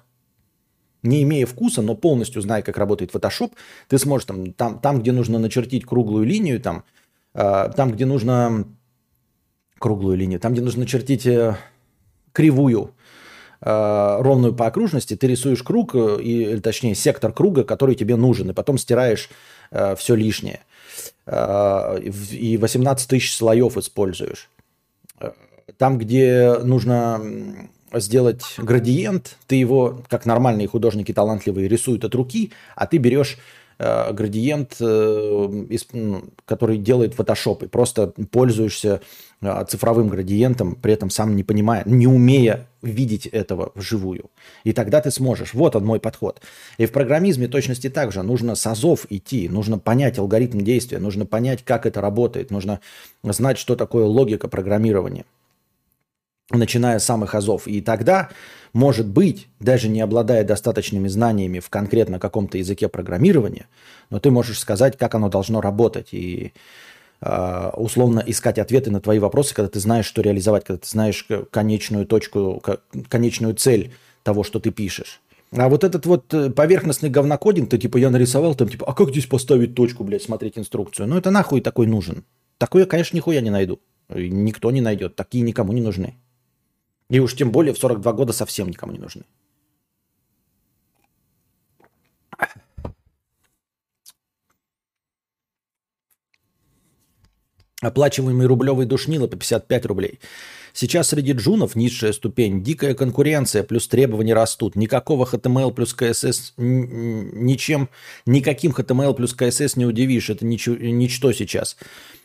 Не имея вкуса, но полностью зная, как работает Photoshop, ты сможешь там, там, там где нужно начертить круглую линию, там, э, там, где нужно круглую линию, там, где нужно начертить э, кривую, э, ровную по окружности, ты рисуешь круг, э, и, точнее, сектор круга, который тебе нужен, и потом стираешь э, все лишнее. Э, и 18 тысяч слоев используешь. Э, там, где нужно сделать градиент, ты его, как нормальные художники талантливые, рисуют от руки, а ты берешь э, градиент, э, из, ну, который делает Photoshop, и просто пользуешься э, цифровым градиентом, при этом сам не понимая, не умея видеть этого вживую. И тогда ты сможешь. Вот он мой подход. И в программизме точности так же. Нужно с азов идти, нужно понять алгоритм действия, нужно понять, как это работает, нужно знать, что такое логика программирования начиная с самых азов. И тогда может быть, даже не обладая достаточными знаниями в конкретно каком-то языке программирования, но ты можешь сказать, как оно должно работать и э, условно искать ответы на твои вопросы, когда ты знаешь, что реализовать, когда ты знаешь конечную точку, конечную цель того, что ты пишешь. А вот этот вот э, поверхностный говнокодинг, то типа я нарисовал, там типа, а как здесь поставить точку, блядь, смотреть инструкцию? Ну это нахуй такой нужен. Такое, конечно, нихуя не найду. Никто не найдет. Такие никому не нужны. И уж тем более в 42 года совсем никому не нужны. Оплачиваемый рублевый душнило по 55 рублей. Сейчас среди джунов низшая ступень, дикая конкуренция, плюс требования растут. Никакого HTML плюс CSS ничем, никаким HTML плюс CSS не удивишь. Это ничего, ничто сейчас.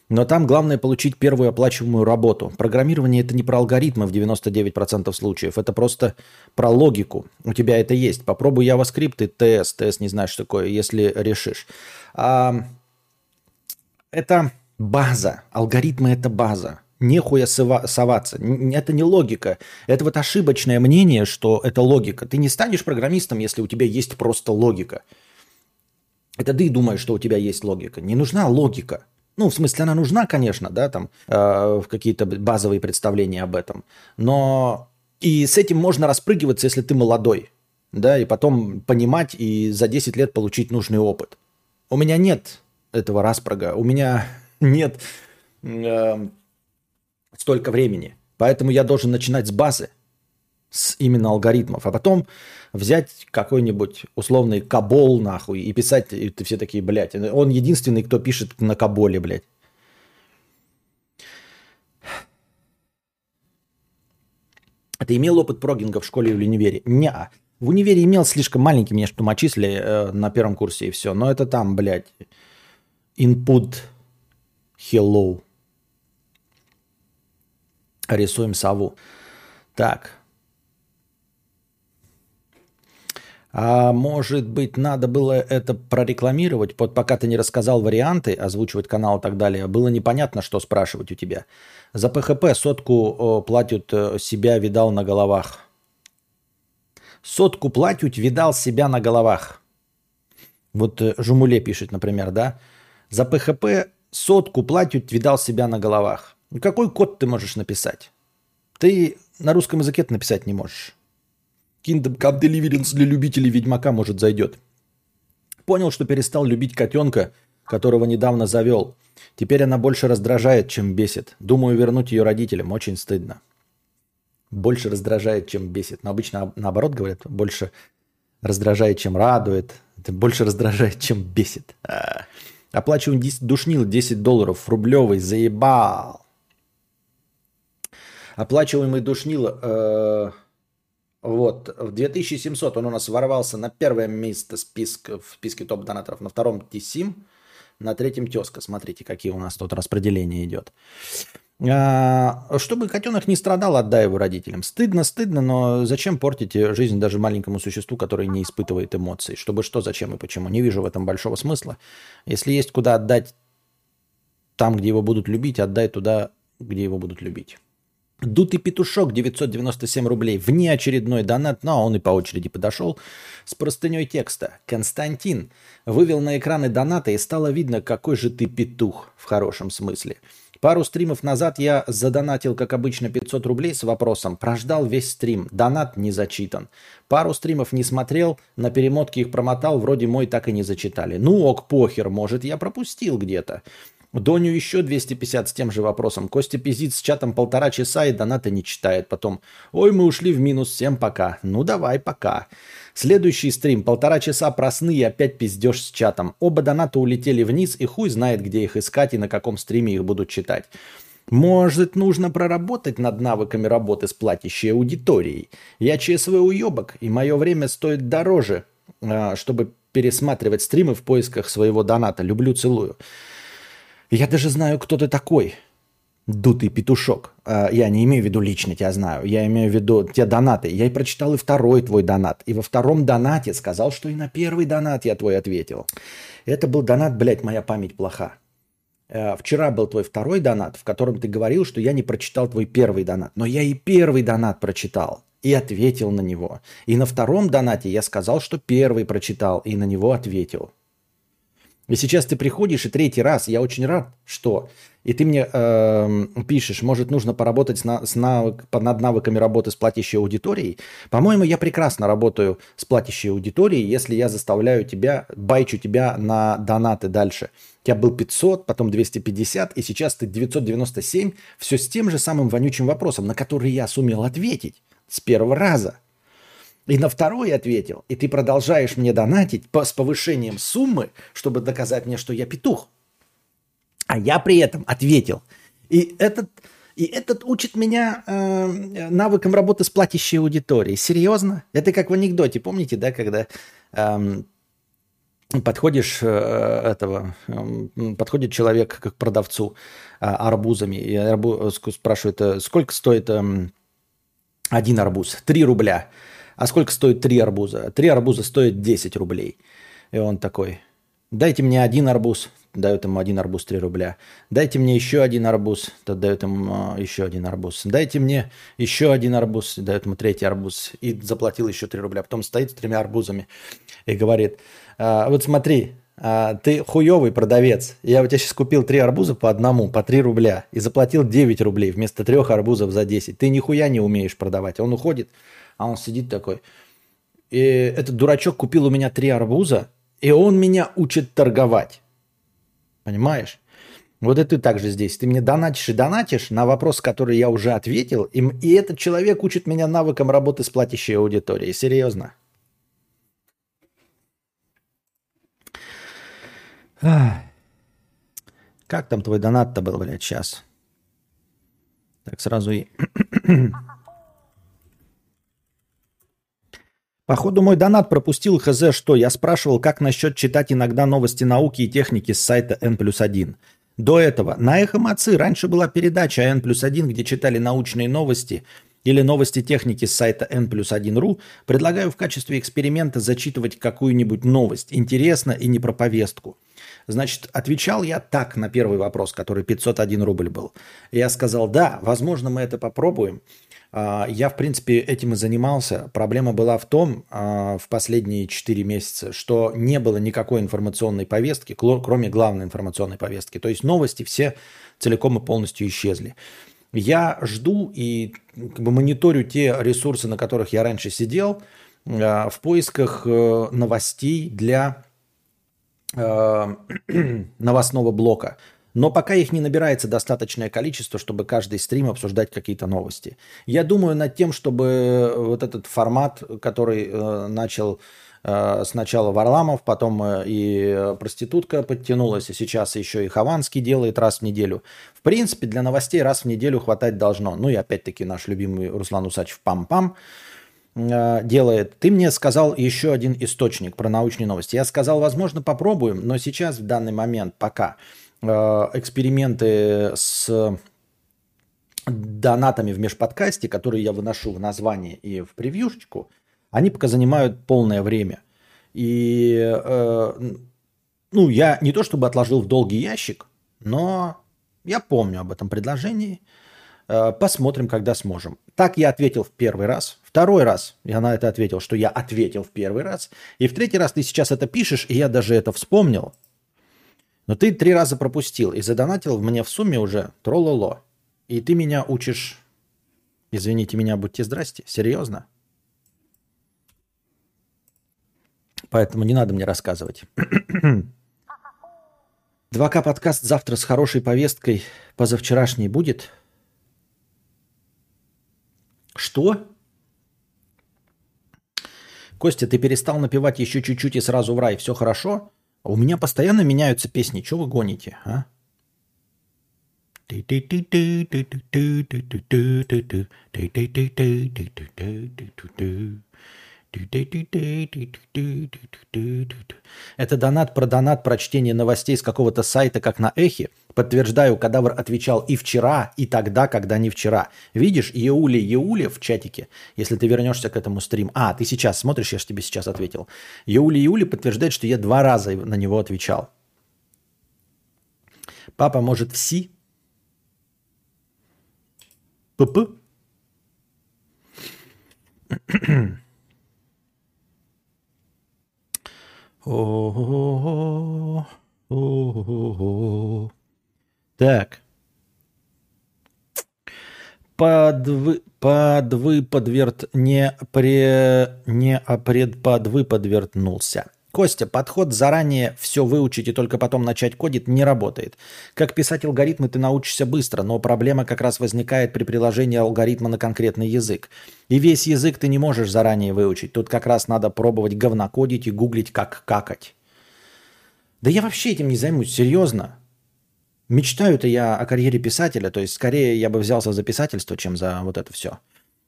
Но там главное получить первую оплачиваемую работу. Программирование это не про алгоритмы в 99% случаев, это просто про логику. У тебя это есть. Попробуй JavaScript и TS. TS не знаешь, что такое, если решишь. А, это база. Алгоритмы это база нехуя соваться. Это не логика. Это вот ошибочное мнение, что это логика. Ты не станешь программистом, если у тебя есть просто логика. Это ты думаешь, что у тебя есть логика. Не нужна логика. Ну, в смысле, она нужна, конечно, да, там, э, какие-то базовые представления об этом. Но и с этим можно распрыгиваться, если ты молодой, да, и потом понимать и за 10 лет получить нужный опыт. У меня нет этого распрага, у меня нет э, столько времени. Поэтому я должен начинать с базы, с именно алгоритмов, а потом взять какой-нибудь условный кабол нахуй и писать, и ты все такие, блядь, он единственный, кто пишет на каболе, блядь. Ты имел опыт прогинга в школе или в универе? Не, в универе имел слишком маленький, меня что мочислили э, на первом курсе и все. Но это там, блядь, input hello. Рисуем сову. Так. А может быть, надо было это прорекламировать, вот пока ты не рассказал варианты, озвучивать канал и так далее, было непонятно, что спрашивать у тебя. За ПХП сотку платят э, себя видал на головах. Сотку платят видал себя на головах. Вот э, Жумуле пишет, например, да? За ПХП сотку платят видал себя на головах. Ну, какой код ты можешь написать? Ты на русском языке это написать не можешь. Kingdom Come Deliverance для любителей Ведьмака, может, зайдет. Понял, что перестал любить котенка, которого недавно завел. Теперь она больше раздражает, чем бесит. Думаю, вернуть ее родителям. Очень стыдно. Больше раздражает, чем бесит. Но обычно наоборот говорят, больше раздражает, чем радует. Больше раздражает, чем бесит. А. Оплачиваем душнил 10 долларов. Рублевый. Заебал. Оплачиваемый душнил... Э, вот, в 2700 он у нас ворвался на первое место списка, в списке топ-донаторов, на втором Тисим, на третьем Тезка. Смотрите, какие у нас тут распределения идет. А, чтобы котенок не страдал, отдай его родителям. Стыдно, стыдно, но зачем портить жизнь даже маленькому существу, которое не испытывает эмоций? Чтобы что, зачем и почему? Не вижу в этом большого смысла. Если есть куда отдать там, где его будут любить, отдай туда, где его будут любить. Дутый петушок 997 рублей. Внеочередной донат, но он и по очереди подошел. С простыней текста. Константин вывел на экраны доната и стало видно, какой же ты петух в хорошем смысле. Пару стримов назад я задонатил, как обычно, 500 рублей с вопросом. Прождал весь стрим. Донат не зачитан. Пару стримов не смотрел, на перемотке их промотал, вроде мой так и не зачитали. Ну ок, похер, может, я пропустил где-то. Доню еще 250 с тем же вопросом. Костя пиздит с чатом полтора часа и доната не читает. Потом, ой, мы ушли в минус, всем пока. Ну давай, пока. Следующий стрим, полтора часа просны и опять пиздешь с чатом. Оба доната улетели вниз и хуй знает, где их искать и на каком стриме их будут читать. Может, нужно проработать над навыками работы с платящей аудиторией. Я ЧСВ уебок, и мое время стоит дороже, а, чтобы пересматривать стримы в поисках своего доната. Люблю, целую. Я даже знаю, кто ты такой. Дутый петушок. А, я не имею в виду лично тебя знаю. Я имею в виду те донаты. Я и прочитал и второй твой донат. И во втором донате сказал, что и на первый донат я твой ответил. Это был донат, блядь, моя память плоха. Э, вчера был твой второй донат, в котором ты говорил, что я не прочитал твой первый донат. Но я и первый донат прочитал. и ответил на него. И на втором донате я сказал, что первый прочитал и на него ответил. И сейчас ты приходишь и третий раз, я очень рад, что... И ты мне э, пишешь, может, нужно поработать с на, с навык, над навыками работы с платящей аудиторией. По-моему, я прекрасно работаю с платящей аудиторией, если я заставляю тебя, байчу тебя на донаты дальше. У тебя был 500, потом 250, и сейчас ты 997, все с тем же самым вонючим вопросом, на который я сумел ответить с первого раза. И на второй ответил, и ты продолжаешь мне донатить по, с повышением суммы, чтобы доказать мне, что я петух. А я при этом ответил. И этот, и этот учит меня э, навыкам работы с платящей аудиторией. Серьезно? Это как в анекдоте, помните, да, когда э, подходишь э, этого, э, подходит человек к продавцу э, арбузами и арбу, спрашивает, э, сколько стоит э, один арбуз? Три рубля. А сколько стоит три арбуза? Три арбуза стоят 10 рублей. И он такой, дайте мне один арбуз, дают ему один арбуз 3 рубля. Дайте мне еще один арбуз, тот дает ему еще один арбуз. Дайте мне еще один арбуз, дает ему третий арбуз. И заплатил еще 3 рубля. Потом стоит с тремя арбузами и говорит, «А, вот смотри, а, ты хуевый продавец. Я у тебя сейчас купил три арбуза по одному, по 3 рубля. И заплатил 9 рублей вместо трех арбузов за 10. Ты нихуя не умеешь продавать. Он уходит, а он сидит такой. И этот дурачок купил у меня три арбуза, и он меня учит торговать. Понимаешь? Вот и ты также здесь. Ты мне донатишь и донатишь на вопрос, который я уже ответил, и, и этот человек учит меня навыкам работы с платящей аудиторией. Серьезно. Как там твой донат-то был, блядь, сейчас? Так, сразу и... Походу мой донат пропустил хз что. Я спрашивал, как насчет читать иногда новости науки и техники с сайта N плюс 1. До этого на Эхо Мацы раньше была передача N плюс 1, где читали научные новости или новости техники с сайта N плюс 1.ru. Предлагаю в качестве эксперимента зачитывать какую-нибудь новость. Интересно и не про повестку. Значит, отвечал я так на первый вопрос, который 501 рубль был. Я сказал, да, возможно, мы это попробуем. А, я, в принципе, этим и занимался. Проблема была в том, а, в последние 4 месяца, что не было никакой информационной повестки, кроме главной информационной повестки. То есть новости все целиком и полностью исчезли. Я жду и как бы мониторю те ресурсы, на которых я раньше сидел, а, в поисках э, новостей для новостного блока. Но пока их не набирается достаточное количество, чтобы каждый стрим обсуждать какие-то новости. Я думаю над тем, чтобы вот этот формат, который э, начал э, сначала Варламов, потом э, и проститутка подтянулась, и сейчас еще и Хованский делает раз в неделю. В принципе, для новостей раз в неделю хватать должно. Ну и опять-таки наш любимый Руслан Усачев пам-пам э, делает. Ты мне сказал еще один источник про научные новости. Я сказал, возможно, попробуем, но сейчас в данный момент пока – Э, эксперименты с донатами в межподкасте, которые я выношу в название и в превьюшечку, они пока занимают полное время. И э, ну, я не то чтобы отложил в долгий ящик, но я помню об этом предложении. Э, посмотрим, когда сможем. Так я ответил в первый раз. Второй раз я на это ответил, что я ответил в первый раз. И в третий раз ты сейчас это пишешь, и я даже это вспомнил. Но ты три раза пропустил и задонатил мне в сумме уже трололо. И ты меня учишь... Извините меня, будьте здрасте. Серьезно? Поэтому не надо мне рассказывать. 2К подкаст завтра с хорошей повесткой позавчерашней будет? Что? Костя, ты перестал напевать еще чуть-чуть и сразу в рай. Все хорошо? У меня постоянно меняются песни. Чего вы гоните, а? Это донат про донат про чтение новостей с какого-то сайта, как на Эхе. Подтверждаю, кадавр отвечал и вчера, и тогда, когда не вчера. Видишь, Еули, Еули в чатике, если ты вернешься к этому стриму. А, ты сейчас смотришь, я же тебе сейчас ответил. Еули, Еули подтверждает, что я два раза на него отвечал. Папа может все? ПП? Ого, ого. Так. Подвы, подвыподверт не, пре, не предподвыподвертнулся. Костя, подход заранее все выучить и только потом начать кодить не работает. Как писать алгоритмы ты научишься быстро, но проблема как раз возникает при приложении алгоритма на конкретный язык. И весь язык ты не можешь заранее выучить. Тут как раз надо пробовать говнокодить и гуглить, как какать. Да я вообще этим не займусь, серьезно. Мечтаю-то я о карьере писателя, то есть скорее я бы взялся за писательство, чем за вот это все.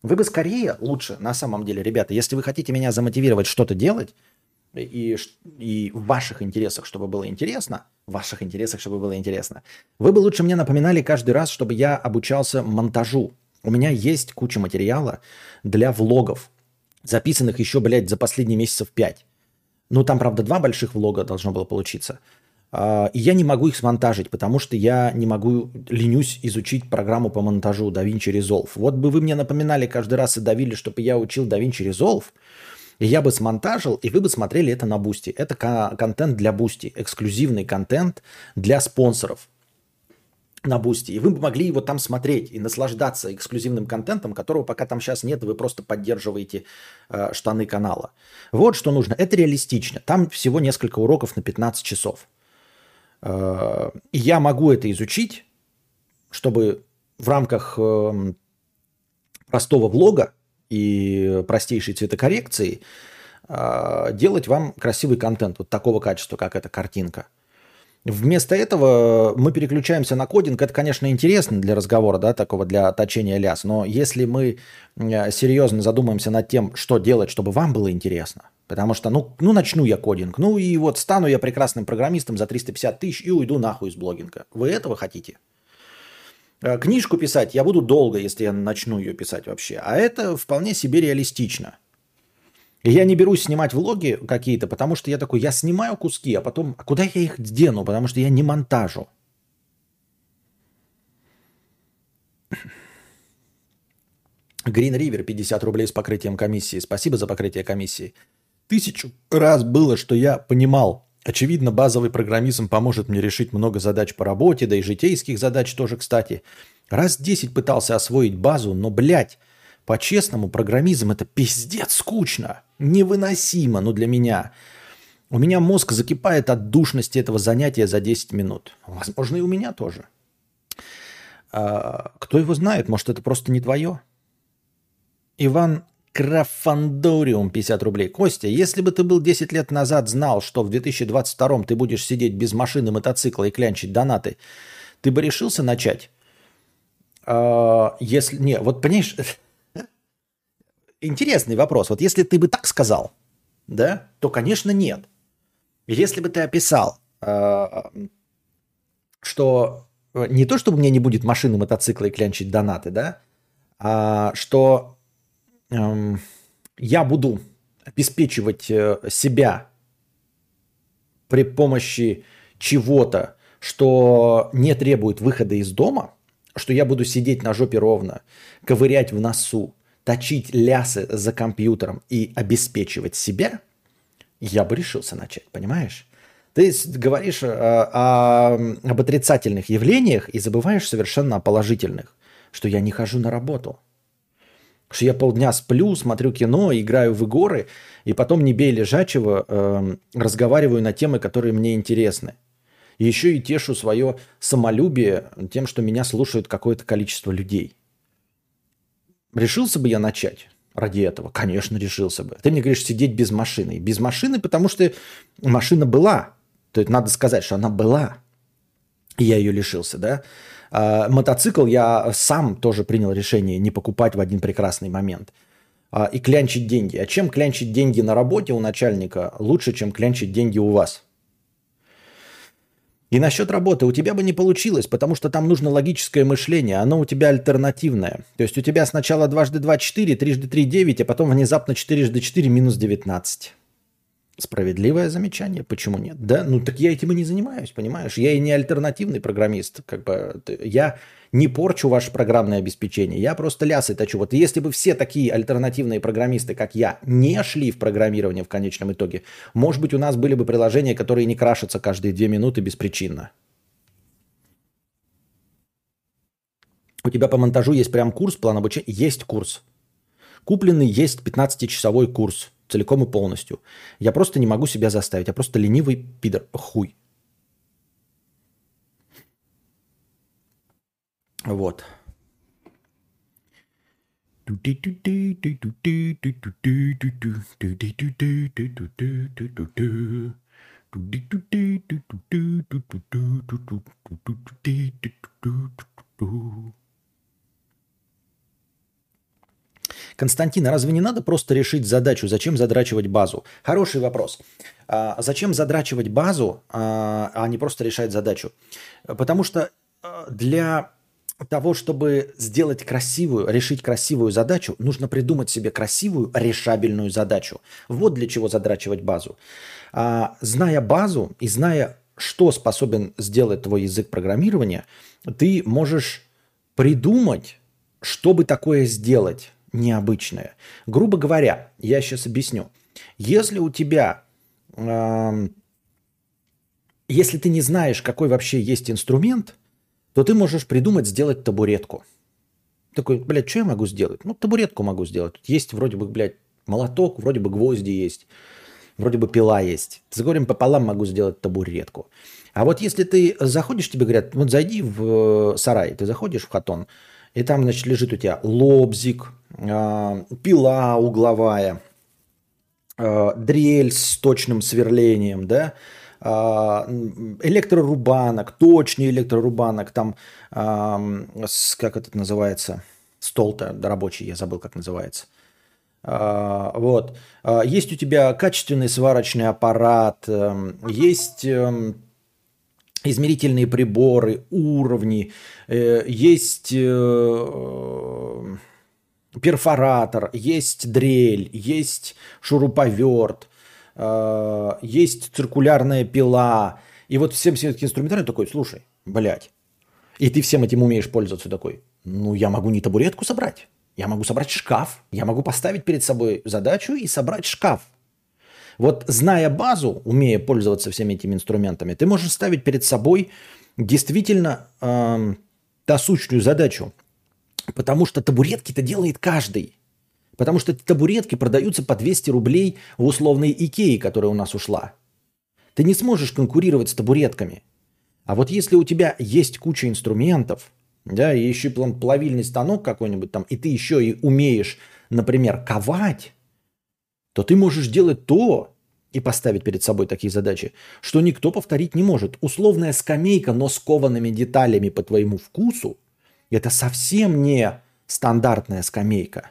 Вы бы скорее лучше, на самом деле, ребята, если вы хотите меня замотивировать что-то делать, и, и в ваших интересах, чтобы было интересно, в ваших интересах, чтобы было интересно, вы бы лучше мне напоминали каждый раз, чтобы я обучался монтажу. У меня есть куча материала для влогов, записанных еще, блядь, за последние месяцев пять. Ну, там, правда, два больших влога должно было получиться. А, и я не могу их смонтажить, потому что я не могу, ленюсь изучить программу по монтажу DaVinci Resolve. Вот бы вы мне напоминали каждый раз и давили, чтобы я учил DaVinci Resolve – и я бы смонтажил, и вы бы смотрели это на Boosty. Это контент для Boosty, эксклюзивный контент для спонсоров на Boosty. И вы бы могли его там смотреть и наслаждаться эксклюзивным контентом, которого пока там сейчас нет, вы просто поддерживаете э, штаны канала. Вот что нужно. Это реалистично. Там всего несколько уроков на 15 часов. Э, я могу это изучить, чтобы в рамках э, простого влога и простейшей цветокоррекции а, делать вам красивый контент вот такого качества, как эта картинка. Вместо этого мы переключаемся на кодинг. Это, конечно, интересно для разговора, да, такого для точения ляс. Но если мы серьезно задумаемся над тем, что делать, чтобы вам было интересно, потому что, ну, ну, начну я кодинг, ну и вот стану я прекрасным программистом за 350 тысяч и уйду нахуй из блогинга. Вы этого хотите? Э, книжку писать я буду долго, если я начну ее писать вообще. А это вполне себе реалистично. Я не берусь снимать влоги какие-то, потому что я такой, я снимаю куски, а потом, а куда я их дену? Потому что я не монтажу. Green River 50 рублей с покрытием комиссии. Спасибо за покрытие комиссии. Тысячу раз было, что я понимал, Очевидно, базовый программизм поможет мне решить много задач по работе, да и житейских задач тоже, кстати. Раз 10 пытался освоить базу, но, блядь, по-честному, программизм это пиздец скучно. Невыносимо, ну для меня. У меня мозг закипает от душности этого занятия за 10 минут. Возможно, и у меня тоже. А, кто его знает, может, это просто не твое? Иван Крафандориум 50 рублей. Костя, если бы ты был 10 лет назад знал, что в 2022 ты будешь сидеть без машины, мотоцикла и клянчить донаты, ты бы решился начать? А, если... Не, вот понимаешь... Интересный вопрос. Вот если ты бы так сказал, да, то, конечно, нет. Если бы ты описал, а, что не то, чтобы у меня не будет машины, мотоцикла и клянчить донаты, да, а что я буду обеспечивать э, себя при помощи чего-то, что не требует выхода из дома, что я буду сидеть на жопе ровно, ковырять в носу, точить лясы за компьютером и обеспечивать себя, я бы решился начать, понимаешь? Ты говоришь э, о, об отрицательных явлениях и забываешь совершенно о положительных, что я не хожу на работу – что я полдня сплю, смотрю кино, играю в игры, и потом не бей лежачего, э, разговариваю на темы, которые мне интересны. И еще и тешу свое самолюбие тем, что меня слушают какое-то количество людей. Решился бы я начать ради этого? Конечно, решился бы. Ты мне говоришь сидеть без машины. Без машины, потому что машина была. То есть надо сказать, что она была. И я ее лишился, да? А, мотоцикл я сам тоже принял решение не покупать в один прекрасный момент а, и клянчить деньги. А чем клянчить деньги на работе у начальника лучше, чем клянчить деньги у вас? И насчет работы у тебя бы не получилось, потому что там нужно логическое мышление, оно у тебя альтернативное. То есть у тебя сначала дважды два четыре, трижды три девять, а потом внезапно четырежды четыре минус девятнадцать. Справедливое замечание, почему нет? Да, ну так я этим и не занимаюсь, понимаешь? Я и не альтернативный программист, как бы я не порчу ваше программное обеспечение, я просто лясы точу. Вот если бы все такие альтернативные программисты, как я, не шли в программирование в конечном итоге, может быть, у нас были бы приложения, которые не крашатся каждые две минуты беспричинно. У тебя по монтажу есть прям курс, план обучения? Есть курс. Купленный есть 15-часовой курс, целиком и полностью. Я просто не могу себя заставить. Я просто ленивый пидор. Хуй. Вот. Константин, а разве не надо просто решить задачу? Зачем задрачивать базу? Хороший вопрос. А зачем задрачивать базу, а а не просто решать задачу? Потому что а, для того, чтобы сделать красивую, решить красивую задачу, нужно придумать себе красивую, решабельную задачу. Вот для чего задрачивать базу. А, зная базу и зная, что способен сделать твой язык программирования, ты можешь придумать, чтобы такое сделать необычное. Грубо говоря, я сейчас объясню. Если у тебя, эм, если ты не знаешь, какой вообще есть инструмент, то ты можешь придумать сделать табуретку. Такой, блядь, что я могу сделать? Ну, табуретку могу сделать. Есть вроде бы, блядь, молоток, вроде бы гвозди есть, вроде бы пила есть. Горем пополам могу сделать табуретку. А вот если ты заходишь, тебе говорят, вот зайди в э, сарай, ты заходишь в хатон, и там, значит, лежит у тебя лобзик, э, пила угловая, э, дрель с точным сверлением, да, э, электрорубанок, точный электрорубанок, там, как это называется, стол-то рабочий, я забыл, как называется. А, Вот. А, Есть у тебя качественный сварочный аппарат, эм, есть эм, измерительные приборы, уровни, э, есть э, перфоратор, есть дрель, есть шуруповерт, э, есть циркулярная пила. И вот всем всем этим инструментарием такой, слушай, блядь, и ты всем этим умеешь пользоваться такой, ну я могу не табуретку собрать, я могу собрать шкаф, я могу поставить перед собой задачу и собрать шкаф. Вот зная базу, умея пользоваться всеми этими инструментами, ты можешь ставить перед собой действительно эм, насущную задачу. Потому что табуретки-то делает каждый. Потому что табуретки продаются по 200 рублей в условной Икее, которая у нас ушла. Ты не сможешь конкурировать с табуретками. А вот если у тебя есть куча инструментов, да, и еще плавильный станок какой-нибудь там, и ты еще и умеешь, например, ковать, то ты можешь делать то и поставить перед собой такие задачи, что никто повторить не может. Условная скамейка, но с коваными деталями по твоему вкусу, это совсем не стандартная скамейка.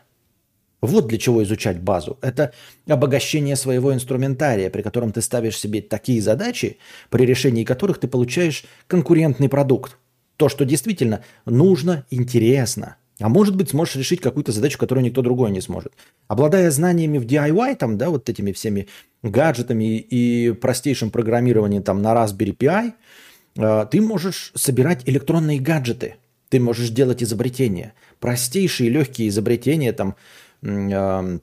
Вот для чего изучать базу. Это обогащение своего инструментария, при котором ты ставишь себе такие задачи, при решении которых ты получаешь конкурентный продукт. То, что действительно нужно, интересно. А может быть, сможешь решить какую-то задачу, которую никто другой не сможет. Обладая знаниями в DIY, там, да, вот этими всеми гаджетами и простейшим программированием там на Raspberry Pi, э, ты можешь собирать электронные гаджеты. Ты можешь делать изобретения. Простейшие легкие изобретения, там, э,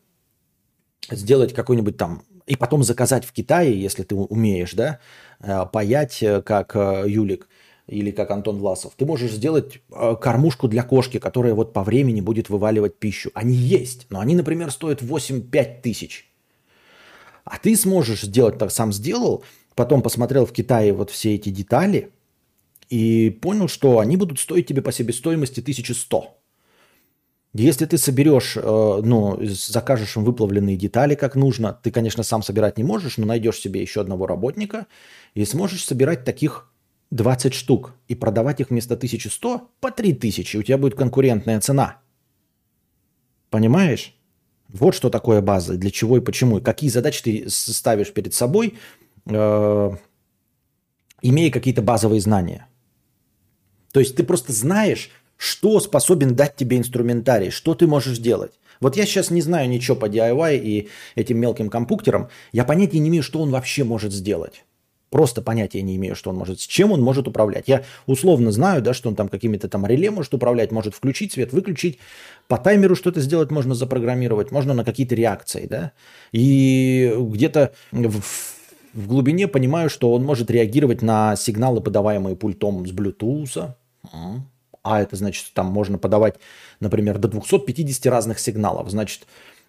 сделать какой-нибудь там и потом заказать в Китае, если ты умеешь, да, э, паять, как Юлик или как Антон Власов. Ты можешь сделать э, кормушку для кошки, которая вот по времени будет вываливать пищу. Они есть, но они, например, стоят 8-5 тысяч. А ты сможешь сделать, так сам сделал, потом посмотрел в Китае вот все эти детали и понял, что они будут стоить тебе по себестоимости 1100. Если ты соберешь, э, ну, закажешь им выплавленные детали как нужно, ты, конечно, сам собирать не можешь, но найдешь себе еще одного работника и сможешь собирать таких 20 штук и продавать их вместо 1100 по 3000. У тебя будет конкурентная цена. Понимаешь? Вот что такое база, для чего и почему, и какие задачи ты ставишь перед собой, э, имея какие-то базовые знания. То есть ты просто знаешь, что способен дать тебе инструментарий, что ты можешь делать. Вот я сейчас не знаю ничего по DIY и этим мелким компьютерам. Я понятия не имею, что он вообще может сделать. Просто понятия не имею, что он может, с чем он может управлять. Я условно знаю, да, что он там какими-то там реле может управлять, может включить свет, выключить, по таймеру что-то сделать можно запрограммировать, можно на какие-то реакции, да. И где-то в, в глубине понимаю, что он может реагировать на сигналы, подаваемые пультом с Bluetooth. А это значит, там можно подавать, например, до 250 разных сигналов. Значит,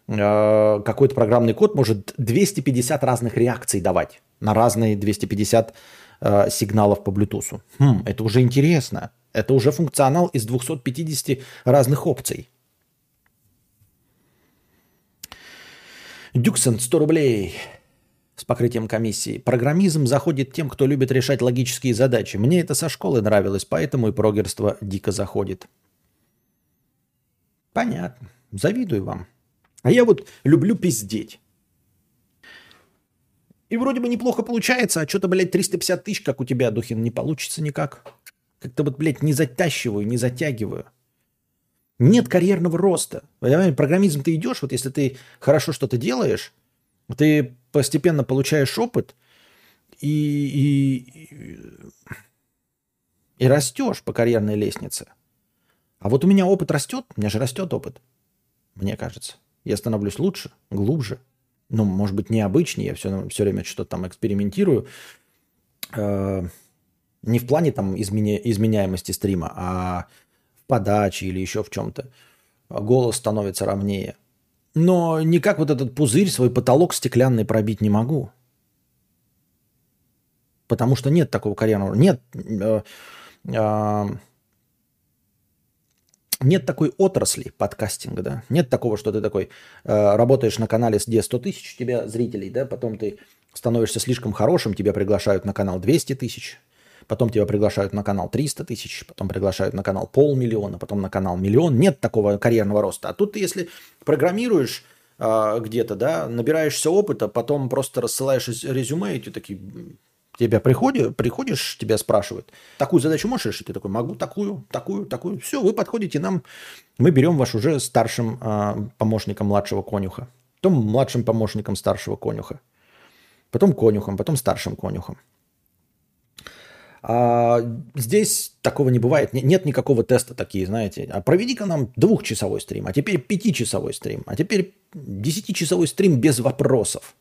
э, какой-то программный код может 250 разных реакций давать на разные 250 э, сигналов по Bluetooth. Хм, это уже интересно. Это уже функционал из 250 разных опций. Дюксон, 100 рублей с покрытием комиссии. Программизм заходит тем, кто любит решать логические задачи. Мне это со школы нравилось, поэтому и прогерство дико заходит. Понятно. Завидую вам. А я вот люблю пиздеть. И вроде бы неплохо получается, а что-то, блядь, 350 тысяч, как у тебя, Духин, не получится никак. Как-то вот, блядь, не затащиваю, не затягиваю. Нет карьерного роста. Понимаете, программизм ты идешь, вот если ты хорошо что-то делаешь, ты постепенно получаешь опыт и, и, и растешь по карьерной лестнице. А вот у меня опыт растет, у меня же растет опыт, мне кажется. Я становлюсь лучше, глубже – ну, может быть, необычнее, я все, все время что-то там экспериментирую. Э, не в плане там изменя, изменяемости стрима, а в подаче или еще в чем-то. Голос становится ровнее. Но никак вот этот пузырь, свой потолок стеклянный пробить не могу. Потому что нет такого карьерного... Нет... Э, э, нет такой отрасли подкастинга, да, нет такого, что ты такой э, работаешь на канале, где 100 тысяч у тебя зрителей, да, потом ты становишься слишком хорошим, тебя приглашают на канал 200 тысяч, потом тебя приглашают на канал 300 тысяч, потом приглашают на канал полмиллиона, потом на канал миллион. Нет такого карьерного роста. А тут ты, если программируешь э, где-то, да, набираешься опыта, потом просто рассылаешь резюме, и ты такие, тебя приходишь, приходишь, тебя спрашивают, такую задачу можешь решить? Ты такой, могу такую, такую, такую. Все, вы подходите нам, мы берем ваш уже старшим э, помощником младшего конюха, потом младшим помощником старшего конюха, потом конюхом, потом старшим конюхом. А здесь такого не бывает. Нет никакого теста такие, знаете. А проведи-ка нам двухчасовой стрим, а теперь пятичасовой стрим, а теперь десятичасовой стрим без вопросов.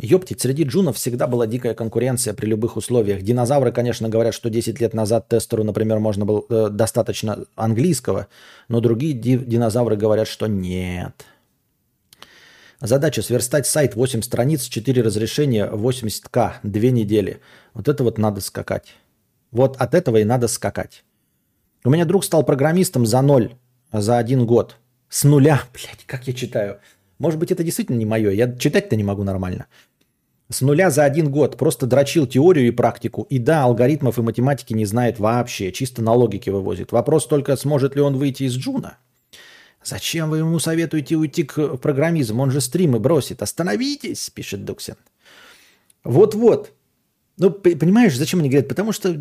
Ёптить, среди джунов всегда была дикая конкуренция при любых условиях. Динозавры, конечно, говорят, что 10 лет назад тестеру, например, можно было э, достаточно английского, но другие ди- динозавры говорят, что нет. Задача сверстать сайт 8 страниц, 4 разрешения, 80к, 2 недели. Вот это вот надо скакать. Вот от этого и надо скакать. У меня друг стал программистом за ноль, за один год. С нуля, блядь, как я читаю. Может быть, это действительно не мое. Я читать-то не могу нормально с нуля за один год просто дрочил теорию и практику. И да, алгоритмов и математики не знает вообще, чисто на логике вывозит. Вопрос только, сможет ли он выйти из Джуна. Зачем вы ему советуете уйти к программизму? Он же стримы бросит. Остановитесь, пишет Дуксин. Вот-вот. Ну, понимаешь, зачем они говорят? Потому что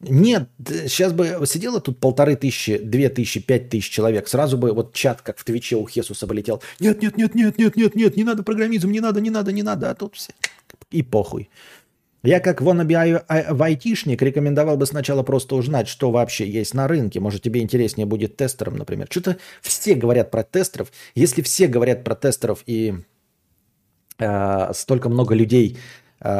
нет, сейчас бы сидело тут полторы тысячи, две тысячи, пять тысяч человек. Сразу бы вот чат, как в Твиче у Хесуса полетел. Нет, нет, нет, нет, нет, нет, нет, не надо программизм, не надо, не надо, не надо. А тут все. И похуй. Я как wannabe айтишник рекомендовал бы сначала просто узнать, что вообще есть на рынке. Может, тебе интереснее будет тестером, например. Что-то все говорят про тестеров. Если все говорят про тестеров и э, столько много людей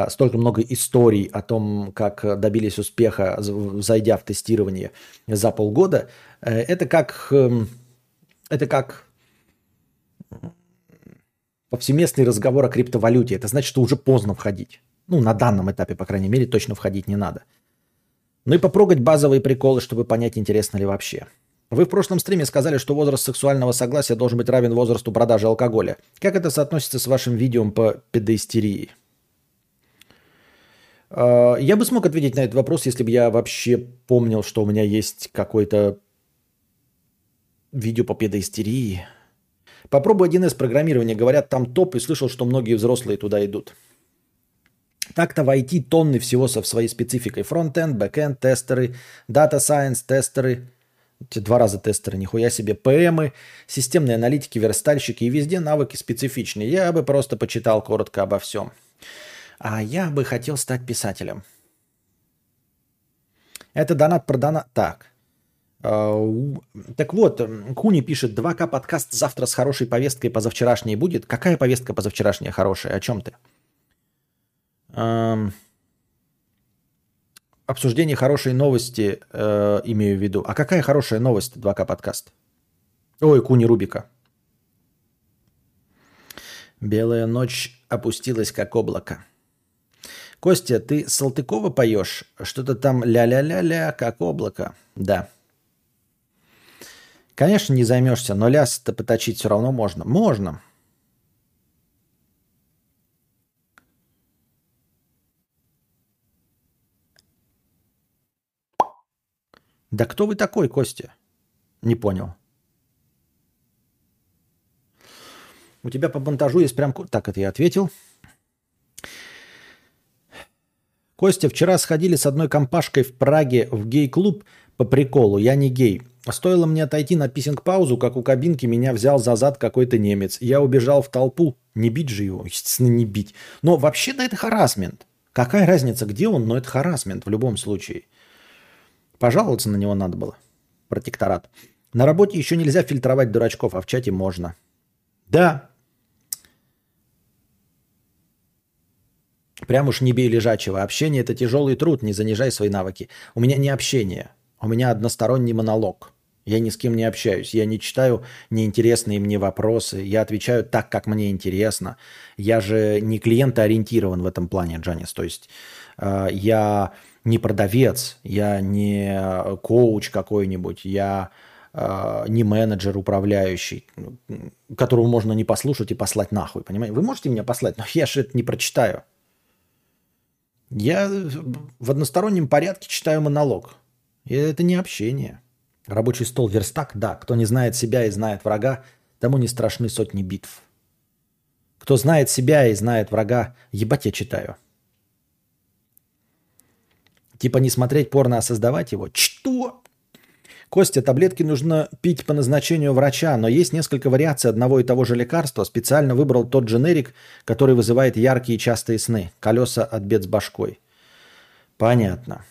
столько много историй о том, как добились успеха, зайдя в тестирование за полгода, э, это как, эм, это как повсеместный разговор о криптовалюте. Это значит, что уже поздно входить. Ну, на данном этапе, по крайней мере, точно входить не надо. Ну и попрогать базовые приколы, чтобы понять, интересно ли вообще. Вы в прошлом стриме сказали, что возраст сексуального согласия должен быть равен возрасту продажи алкоголя. Как это соотносится с вашим видео по педоистерии? А, я бы смог ответить на этот вопрос, если бы я вообще помнил, что у меня есть какое-то видео по педоистерии. Попробуй 1С программирование. Говорят, там топ, и слышал, что многие взрослые туда идут. Так-то в IT тонны всего со своей спецификой. Фронтенд, бэкенд, тестеры, data science, тестеры. Два раза тестеры, нихуя себе. PM ы, системные аналитики, верстальщики. И везде навыки специфичные. Я бы просто почитал коротко обо всем. А я бы хотел стать писателем. Это донат про. Так. А, Так вот, Куни пишет, 2К подкаст завтра с хорошей повесткой позавчерашней будет. Какая повестка позавчерашняя хорошая? О чем ты? Ам, Обсуждение хорошей новости э, имею в виду. А какая хорошая новость 2К подкаст? Ой, Куни Рубика. Белая ночь опустилась, как облако. Костя, ты Салтыкова поешь? Что-то там ля-ля-ля-ля, как облако. Да. Конечно, не займешься, но ляс-то поточить все равно можно. Можно. Да кто вы такой, Костя? Не понял. У тебя по монтажу есть прям... Так, это я ответил. Костя, вчера сходили с одной компашкой в Праге в гей-клуб по приколу. Я не гей. Стоило мне отойти на писинг-паузу, как у кабинки меня взял за зад какой-то немец. Я убежал в толпу. Не бить же его. Естественно, не бить. Но вообще-то это харасмент. Какая разница, где он, но это харасмент в любом случае. Пожаловаться на него надо было. Протекторат. На работе еще нельзя фильтровать дурачков, а в чате можно. Да. Прям уж не бей лежачего. Общение – это тяжелый труд, не занижай свои навыки. У меня не общение, у меня односторонний монолог. Я ни с кем не общаюсь, я не читаю неинтересные мне вопросы, я отвечаю так, как мне интересно. Я же не клиентоориентирован в этом плане, Джанис. То есть э, я не продавец, я не коуч какой-нибудь, я э, не менеджер управляющий, которого можно не послушать и послать нахуй, понимаете? Вы можете меня послать, но я же это не прочитаю. Я в одностороннем порядке читаю монолог. И это не общение. Рабочий стол верстак, да. Кто не знает себя и знает врага, тому не страшны сотни битв. Кто знает себя и знает врага, ебать я читаю. Типа не смотреть порно, а создавать его? Что? Костя, таблетки нужно пить по назначению врача, но есть несколько вариаций одного и того же лекарства. Специально выбрал тот дженерик, который вызывает яркие и частые сны. Колеса от бед с башкой. Понятно.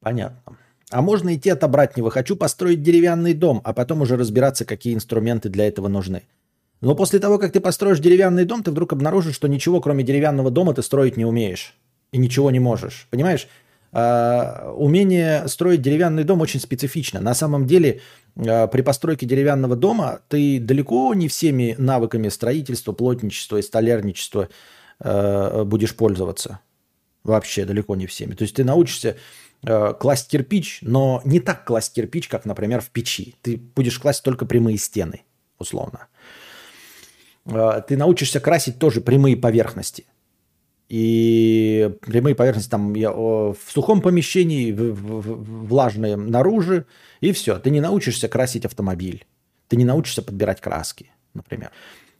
Понятно. А можно идти от обратного. Хочу построить деревянный дом, а потом уже разбираться, какие инструменты для этого нужны. Но после того, как ты построишь деревянный дом, ты вдруг обнаружишь, что ничего, кроме деревянного дома, ты строить не умеешь. И ничего не можешь. Понимаешь? А, умение строить деревянный дом очень специфично. На самом деле, а, при постройке деревянного дома ты далеко не всеми навыками строительства, плотничества и столярничества а, будешь пользоваться. Вообще далеко не всеми. То есть ты научишься класть кирпич, но не так класть кирпич, как, например, в печи. Ты будешь класть только прямые стены, условно. Ты научишься красить тоже прямые поверхности. И прямые поверхности там в сухом помещении, в- влажные наружу, и все. Ты не научишься красить автомобиль. Ты не научишься подбирать краски, например.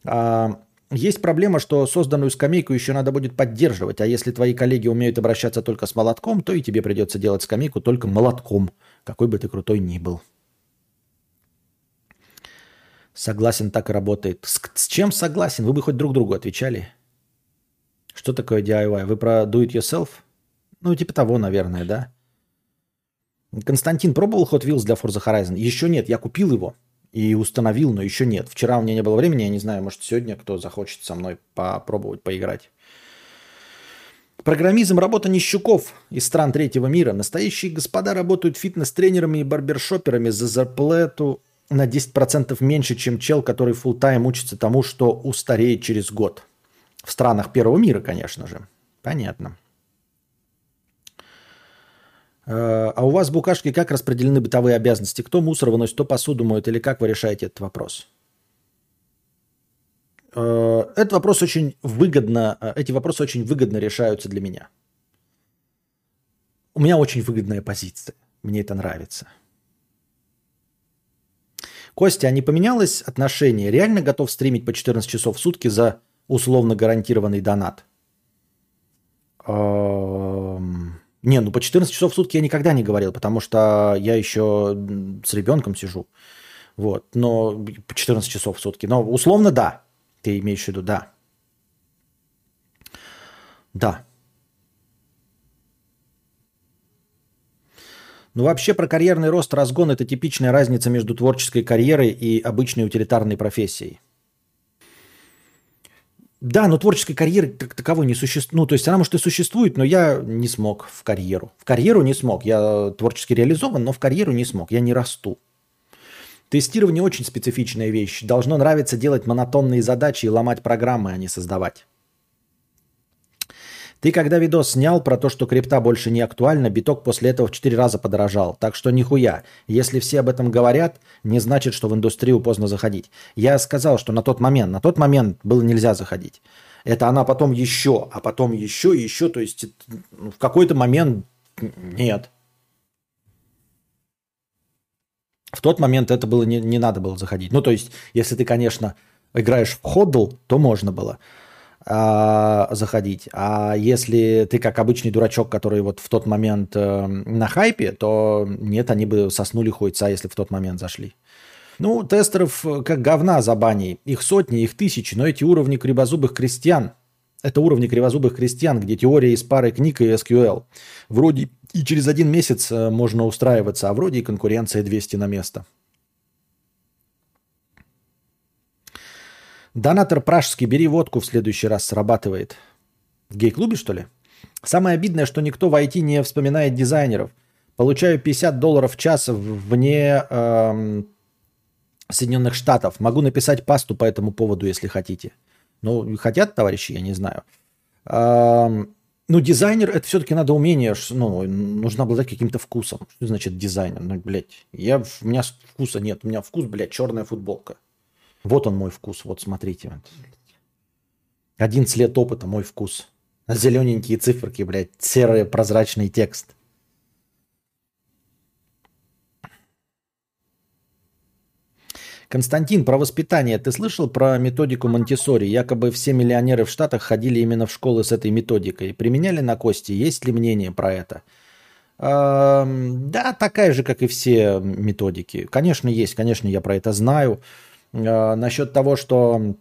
А, есть проблема, что созданную скамейку еще надо будет поддерживать, а если твои коллеги умеют обращаться только с молотком, то и тебе придется делать скамейку только молотком, какой бы ты крутой ни был. Согласен, так и работает. С, с чем согласен? Вы бы хоть друг другу отвечали. Что такое DIY? Вы про do it yourself? Ну, типа того, наверное, да? Константин пробовал Hot Wheels для Forza Horizon? Еще нет, я купил его и установил, но еще нет. Вчера у меня не было времени, я не знаю, может сегодня кто захочет со мной попробовать поиграть. Программизм – работа нищуков из стран третьего мира. Настоящие господа работают фитнес-тренерами и барбершоперами за зарплату на 10% меньше, чем чел, который full тайм учится тому, что устареет через год. В странах первого мира, конечно же. Понятно. Э, А у вас в букашке как распределены бытовые обязанности? Кто мусор выносит, кто посуду моет или как вы решаете этот вопрос? Э, Этот вопрос очень выгодно, э, эти вопросы очень выгодно решаются для меня. У меня очень выгодная позиция. Мне это нравится. Костя, а не поменялось отношение? Реально готов стримить по 14 часов в сутки за условно гарантированный донат? Эм, Не, ну по 14 часов в сутки я никогда не говорил, потому что я еще с ребенком сижу. Вот, но по 14 часов в сутки. Но условно да, ты имеешь в виду, да. Да. Ну, вообще про карьерный рост, разгон – это типичная разница между творческой карьерой и обычной утилитарной профессией. Да, но творческой карьеры как таковой не существует. Ну, то есть она, может, и существует, но я не смог в карьеру. В карьеру не смог. Я творчески реализован, но в карьеру не смог. Я не расту. Тестирование очень специфичная вещь. Должно нравиться делать монотонные задачи и ломать программы, а не создавать. Ты когда видос снял про то, что крипта больше не актуальна, биток после этого в 4 раза подорожал. Так что нихуя. Если все об этом говорят, не значит, что в индустрию поздно заходить. Я сказал, что на тот момент, на тот момент было нельзя заходить. Это она потом еще, а потом еще, еще. То есть ну, в какой-то момент нет. В тот момент это было не, не надо было заходить. Ну, то есть, если ты, конечно, играешь в ходл, то можно было заходить. А если ты как обычный дурачок, который вот в тот момент э, на хайпе, то нет, они бы соснули хуйца, если в тот момент зашли. Ну, тестеров э, как говна за баней. Их сотни, их тысячи, но эти уровни кривозубых крестьян, это уровни кривозубых крестьян, где теория из пары книг и SQL. Вроде и через один месяц э, можно устраиваться, а вроде и конкуренция 200 на место. Донатор пражский, бери водку в следующий раз, срабатывает. В гей-клубе, что ли? Самое обидное, что никто в IT не вспоминает дизайнеров. Получаю 50 долларов в час вне эм, Соединенных Штатов. Могу написать пасту по этому поводу, если хотите. Ну, хотят, товарищи, я не знаю. Эм, ну, дизайнер, это все-таки надо умение, ну, нужно обладать каким-то вкусом. Что значит дизайнер? Ну, блядь, я, у меня вкуса нет. У меня вкус, блядь, черная футболка. Вот он мой вкус, вот смотрите. 11 лет опыта, мой вкус. Зелененькие циферки, блядь, серый прозрачный текст. Константин, про воспитание. Ты слышал про методику Монтисори? Якобы все миллионеры в Штатах ходили именно в школы с этой методикой. Применяли на кости? Есть ли мнение про это? Да, такая же, как и все методики. Конечно, есть. Конечно, я про это знаю. Э, насчет того, что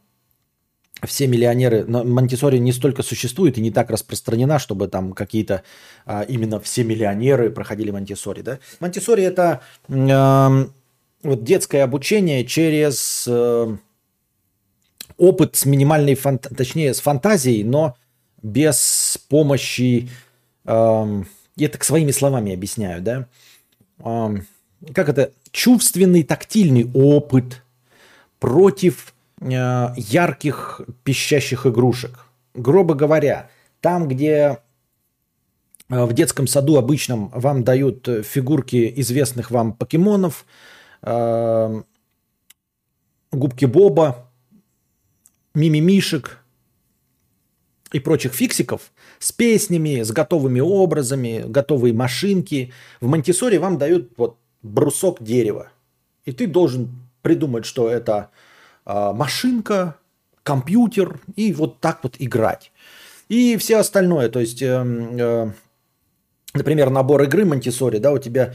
все миллионеры, Монтисори не столько существует и не так распространена, чтобы там какие-то а, именно все миллионеры проходили Монтисори, да? Монтисори это э, вот детское обучение через э, опыт с минимальной, фант... точнее, с фантазией, но без помощи, э, я так своими словами объясняю, да? Э, как это? Чувственный, тактильный опыт против э, ярких пищащих игрушек. Грубо говоря, там, где э, в детском саду обычном вам дают э, фигурки известных вам покемонов, э, губки Боба, мимимишек и прочих фиксиков с песнями, с готовыми образами, готовые машинки. В Монтисоре вам дают вот брусок дерева. И ты должен придумать, что это э, машинка, компьютер, и вот так вот играть. И все остальное, то есть, э, э, например, набор игры Монтисори, да, у тебя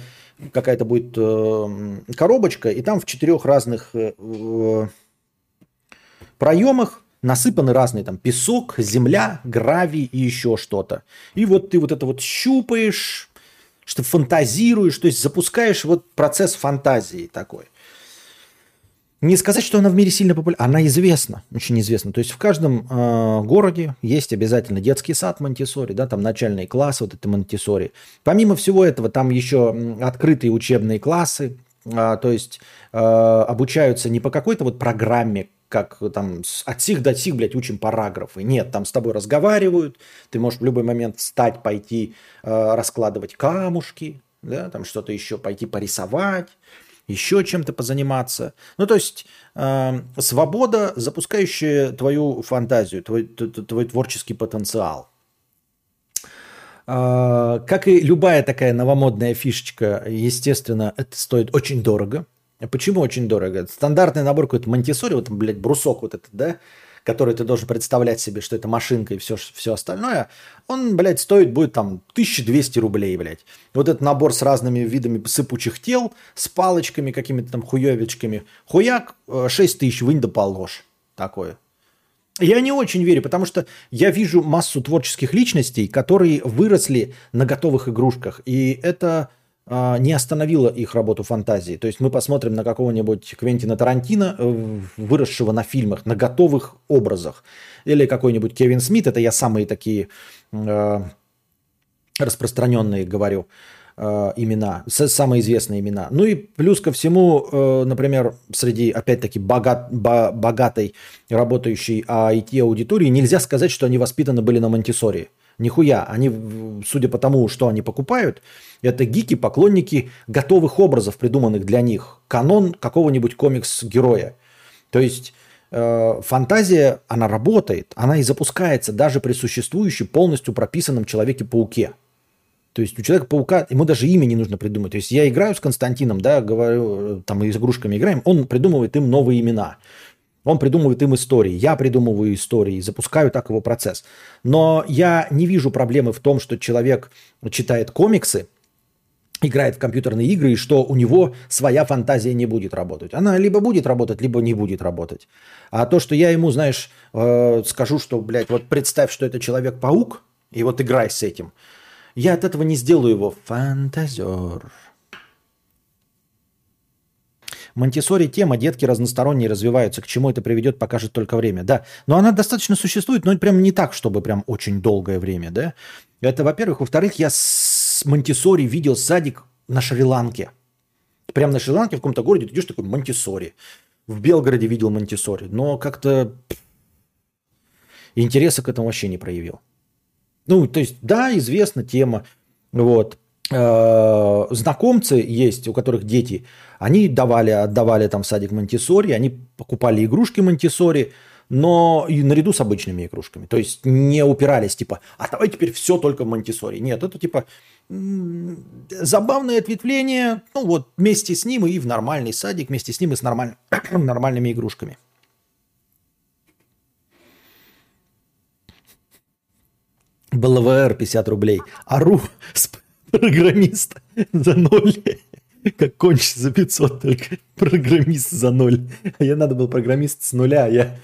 какая-то будет э, коробочка, и там в четырех разных э, э, проемах насыпаны разные там песок, земля, гравий и еще что-то. И вот ты вот это вот щупаешь, что фантазируешь, то есть запускаешь вот процесс фантазии такой. Не сказать, что она в мире сильно популярна. Она известна, очень известна. То есть в каждом э, городе есть обязательно детский сад Монтисори, да, там начальные классы, вот это Монтисори. Помимо всего этого, там еще открытые учебные классы, э, то есть э, обучаются не по какой-то вот программе, как там от сих до сих, блядь, учим параграфы. Нет, там с тобой разговаривают, ты можешь в любой момент встать, пойти э, раскладывать камушки, да, там что-то еще, пойти порисовать еще чем-то позаниматься. Ну, то есть э, свобода, запускающая твою фантазию, твой, твой творческий потенциал. Э, как и любая такая новомодная фишечка, естественно, это стоит очень дорого. Почему очень дорого? Стандартный набор какой-то Монтисори, вот, блядь, брусок вот этот, да, который ты должен представлять себе, что это машинка и все, все остальное, он, блядь, стоит будет там 1200 рублей, блядь. Вот этот набор с разными видами сыпучих тел, с палочками, какими-то там хуевичками. Хуяк, 6 тысяч, вынь да положь. Такое. Я не очень верю, потому что я вижу массу творческих личностей, которые выросли на готовых игрушках. И это не остановило их работу фантазии. То есть мы посмотрим на какого-нибудь Квентина Тарантино, э, выросшего на фильмах, на готовых образах. Или какой-нибудь Кевин Смит, это я самые такие э, распространенные говорю э, имена, самые известные имена. Ну и плюс ко всему, например, среди, опять-таки, богат, бо, богатой работающей IT-аудитории нельзя сказать, что они воспитаны были на Монтисории. Нихуя. Они, судя по тому, что они покупают, это гики, поклонники готовых образов, придуманных для них. Канон какого-нибудь комикс-героя. То есть э, фантазия, она работает, она и запускается даже при существующем полностью прописанном Человеке-пауке. То есть у Человека-паука, ему даже имя не нужно придумать. То есть я играю с Константином, да, говорю, э, там мы с игрушками играем, он придумывает им новые имена. Он придумывает им истории, я придумываю истории, запускаю так его процесс. Но я не вижу проблемы в том, что человек читает комиксы, играет в компьютерные игры, и что у него своя фантазия не будет работать. Она либо будет работать, либо не будет работать. А то, что я ему, знаешь, э, скажу, что, блядь, вот представь, что это Человек-паук, и вот играй с этим, я от этого не сделаю его фантазер. Монтисори тема, детки разносторонние развиваются. К чему это приведет, покажет только время. Да, но она достаточно существует, но прям не так, чтобы прям очень долгое время, да. Это, во-первых. Во-вторых, я с Монтисори видел садик на Шри-Ланке. Прям на Шри-Ланке в каком-то городе ты идешь такой Монтисори. В Белгороде видел Монтисори, но как-то интереса к этому вообще не проявил. Ну, то есть, да, известна тема. Вот. Э, знакомцы есть, у которых дети, они давали, отдавали там в садик Монтисори, они покупали игрушки Монтисори, но и наряду с обычными игрушками. То есть не упирались, типа, а давай теперь все только в Монтисори. Нет, это типа забавное ответвление, ну вот вместе с ним и в нормальный садик, вместе с ним и с нормаль... нормальными игрушками. БЛВР 50 рублей. Ару программист за ноль. Как кончится за 500 только. Программист за ноль. А я надо был программист с нуля, а я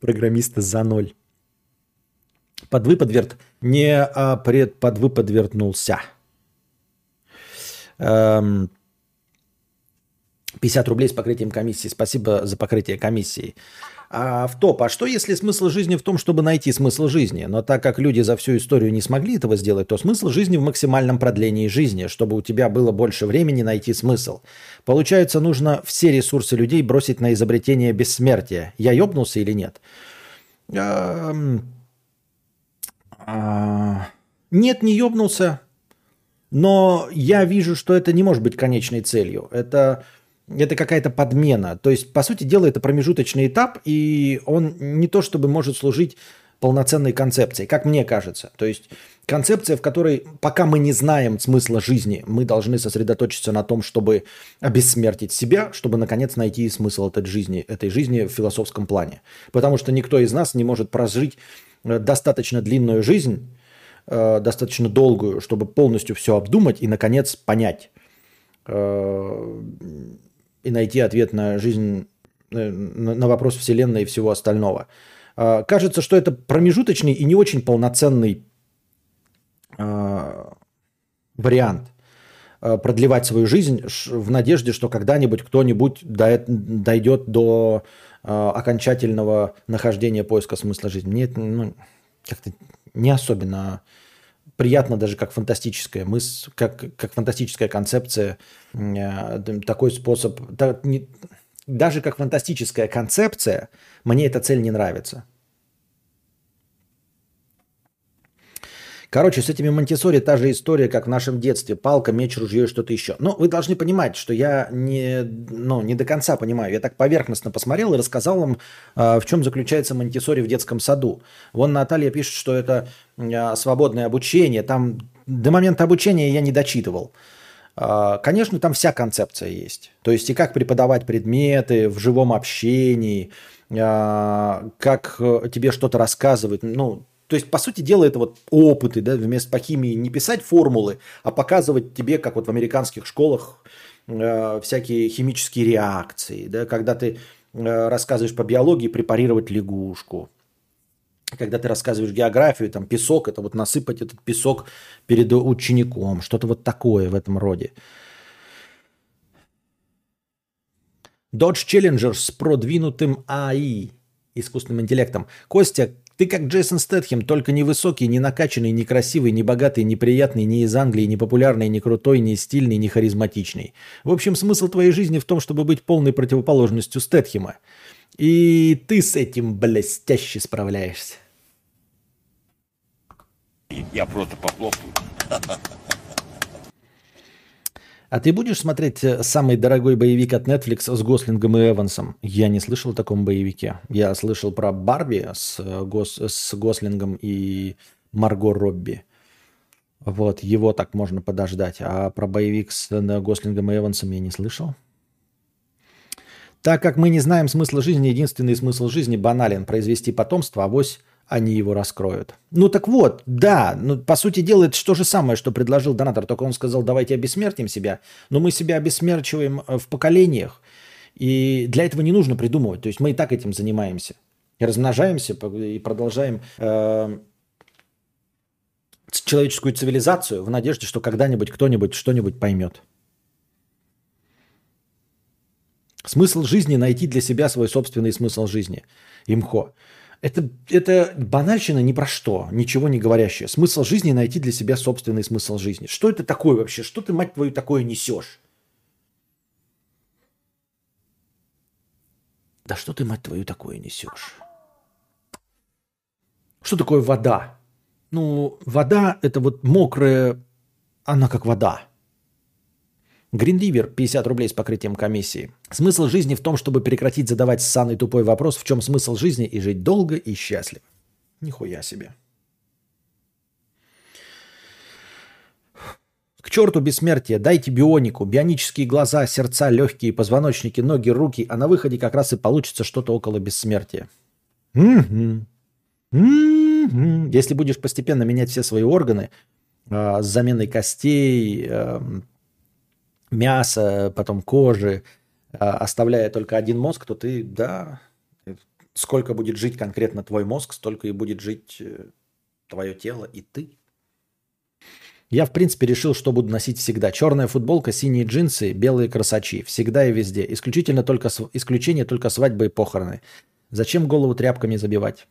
программист за ноль. Подвыподверт не а пред подвыподвертнулся. Эм, 50 рублей с покрытием комиссии. Спасибо за покрытие комиссии а, в топ. А что если смысл жизни в том, чтобы найти смысл жизни? Но так как люди за всю историю не смогли этого сделать, то смысл жизни в максимальном продлении жизни, чтобы у тебя было больше времени найти смысл. Получается, нужно все ресурсы людей бросить на изобретение бессмертия. Я ёбнулся или нет? А, нет, не ёбнулся. Но я вижу, что это не может быть конечной целью. Это это какая-то подмена. То есть, по сути дела, это промежуточный этап, и он не то чтобы может служить полноценной концепцией, как мне кажется. То есть концепция, в которой пока мы не знаем смысла жизни, мы должны сосредоточиться на том, чтобы обессмертить себя, чтобы наконец найти смысл этой жизни, этой жизни в философском плане. Потому что никто из нас не может прожить э, достаточно длинную жизнь, э, достаточно долгую, чтобы полностью все обдумать и наконец понять э, и найти ответ на жизнь, э, на вопрос Вселенной и всего остального. А, кажется, что это промежуточный и не очень полноценный а, вариант а, продлевать свою жизнь в надежде, что когда-нибудь кто-нибудь дойдет до окончательного нахождения поиска смысла жизни. Мне это ну, как-то не особенно приятно даже как фантастическая мысль, как, как фантастическая концепция, э, такой способ, даже как фантастическая концепция, мне эта цель не нравится. Короче, с этими Монтисори та же история, как в нашем детстве. Палка, меч, ружье и что-то еще. Но вы должны понимать, что я не, ну, не до конца понимаю. Я так поверхностно посмотрел и рассказал вам, а, в чем заключается Монтисори в детском саду. Вон Наталья пишет, что это а, свободное обучение. Там до момента обучения я не дочитывал. А, Конечно, там вся концепция есть. То есть и как преподавать предметы в живом общении, как э, тебе что-то рассказывают. Ну, то есть, по сути дела, это вот опыты, да, вместо по химии не писать формулы, а показывать тебе, как вот в американских школах, э, всякие химические реакции, да, когда ты э, рассказываешь по биологии, препарировать лягушку, когда ты рассказываешь географию, там песок, это вот насыпать этот песок перед учеником, что-то вот такое в этом роде. Dodge Challenger с продвинутым АИ, искусственным интеллектом. Костя, ты как Джейсон Стэтхем, только не высокий, не накачанный, не красивый, не богатый, не не из Англии, не популярный, не крутой, не стильный, не харизматичный. В общем, смысл твоей жизни в том, чтобы быть полной противоположностью Стэтхема. И ты с этим блестяще справляешься. Я просто похлопаю. А ты будешь смотреть э, самый дорогой боевик от Netflix с Гослингом и Эвансом? Я не слышал о таком боевике. Я слышал про Барби с, э, Гос, с Гослингом и Марго Робби. Вот, его так можно подождать. А про боевик с э, Гослингом и Эвансом я не слышал. Так как мы не знаем смысла жизни, единственный смысл жизни банален – произвести потомство, авось они его раскроют. Ну так вот, да, ну по сути дела это то же самое, что предложил донатор, только он сказал, давайте обессмертим себя, но мы себя обессмерчиваем э, в поколениях, и для этого не нужно придумывать, то есть мы и так этим занимаемся. Размножаемся и продолжаем э, человеческую цивилизацию в надежде, что когда-нибудь кто-нибудь что-нибудь поймет. Смысл жизни – найти для себя свой собственный смысл жизни. Имхо. Это, это банальщина ни про что, ничего не говорящая. Смысл жизни – найти для себя собственный смысл жизни. Что это такое вообще? Что ты, мать твою, такое несешь? Да что ты, мать твою, такое несешь? Что такое вода? Ну, вода – это вот мокрая, она как вода. Гринливер 50 рублей с покрытием комиссии. Смысл жизни в том, чтобы прекратить задавать ссаный тупой вопрос, в чем смысл жизни и жить долго и счастливо. Нихуя себе. К черту бессмертие, дайте бионику, бионические глаза, сердца, легкие, позвоночники, ноги, руки, а на выходе как раз и получится что-то около бессмертия. Если будешь постепенно менять все свои органы а, с заменой костей, эм, мяса, потом кожи, а, оставляя только один мозг, то ты, да, сколько будет жить конкретно твой мозг, столько и будет жить э, твое тело и ты. Я, в принципе, решил, что буду носить всегда. Черная футболка, синие джинсы, белые красачи. Всегда и везде. Исключительно только, исключение только свадьбы и похороны. Зачем голову тряпками забивать?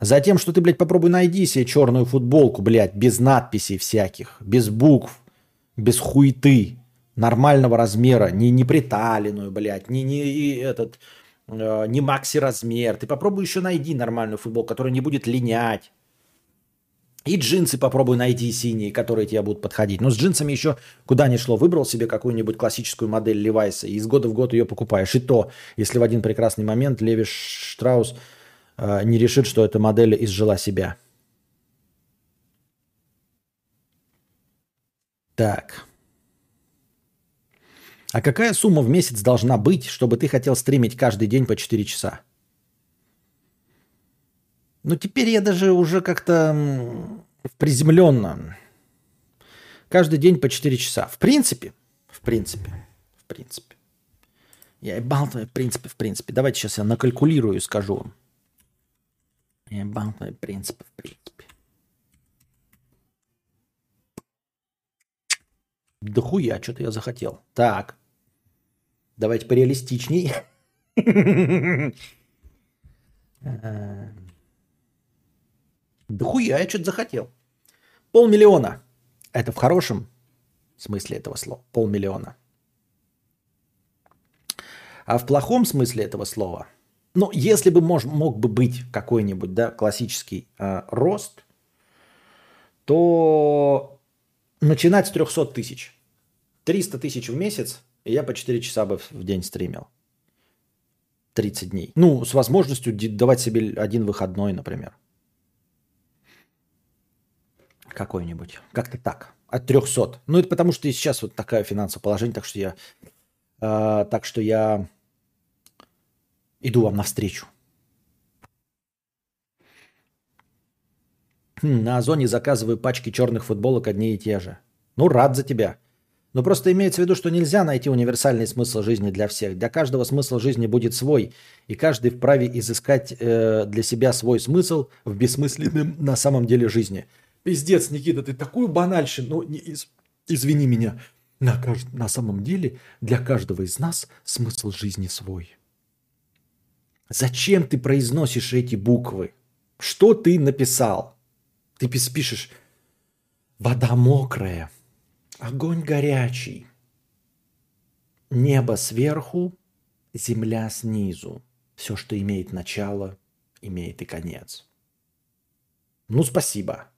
Затем, что ты, блядь, попробуй найди себе черную футболку, блядь, без надписей всяких, без букв, без хуеты, нормального размера, не, не приталенную, блядь, не, не этот, э, не макси размер. Ты попробуй еще найди нормальную футболку, которая не будет линять. И джинсы попробуй найди синие, которые тебе будут подходить. Но с джинсами еще куда ни шло. Выбрал себе какую-нибудь классическую модель Левайса и из года в год ее покупаешь. И то, если в один прекрасный момент Леви Штраус э, не решит, что эта модель изжила себя. Так. А какая сумма в месяц должна быть, чтобы ты хотел стримить каждый день по 4 часа? Ну, теперь я даже уже как-то приземленно. Каждый день по 4 часа. В принципе, в принципе, в принципе. Я ебал твои принципы, в принципе. Давайте сейчас я накалькулирую и скажу вам. Я ебал твои принципы, в принципе. Да хуя, что-то я захотел. Так. Давайте пореалистичней. Э, Да хуя, я что-то захотел. Полмиллиона. Это в хорошем смысле этого слова. Полмиллиона. А в плохом смысле этого слова, ну, если бы мож, мог бы быть какой-нибудь, да, классический э, рост, то начинать с 300 тысяч. 300 тысяч в месяц, и я по 4 часа бы в- день стримил. 30 дней. Ну, с возможностью давать себе один выходной, например. Какой-нибудь. Как-то так. От 300. Ну, это потому, что сейчас вот такое финансовое положение, так что я... э, так что я иду вам навстречу. Хм, на Озоне заказываю пачки черных футболок одни и те же. Ну, рад за тебя. Но просто имеется в виду, что нельзя найти универсальный смысл жизни для всех. Для каждого смысл жизни будет свой, и каждый вправе изыскать э, для себя свой смысл в бессмысленном на самом деле жизни. Пиздец, Никита, ты такую банальщину, ну, не из- извини меня. На, на самом деле для каждого из нас смысл жизни свой. Зачем ты произносишь эти буквы? Что ты написал? Ты пишешь «Вода мокрая, огонь горячий, небо сверху, земля снизу. Все, что имеет начало, имеет и конец». Ну, спасибо.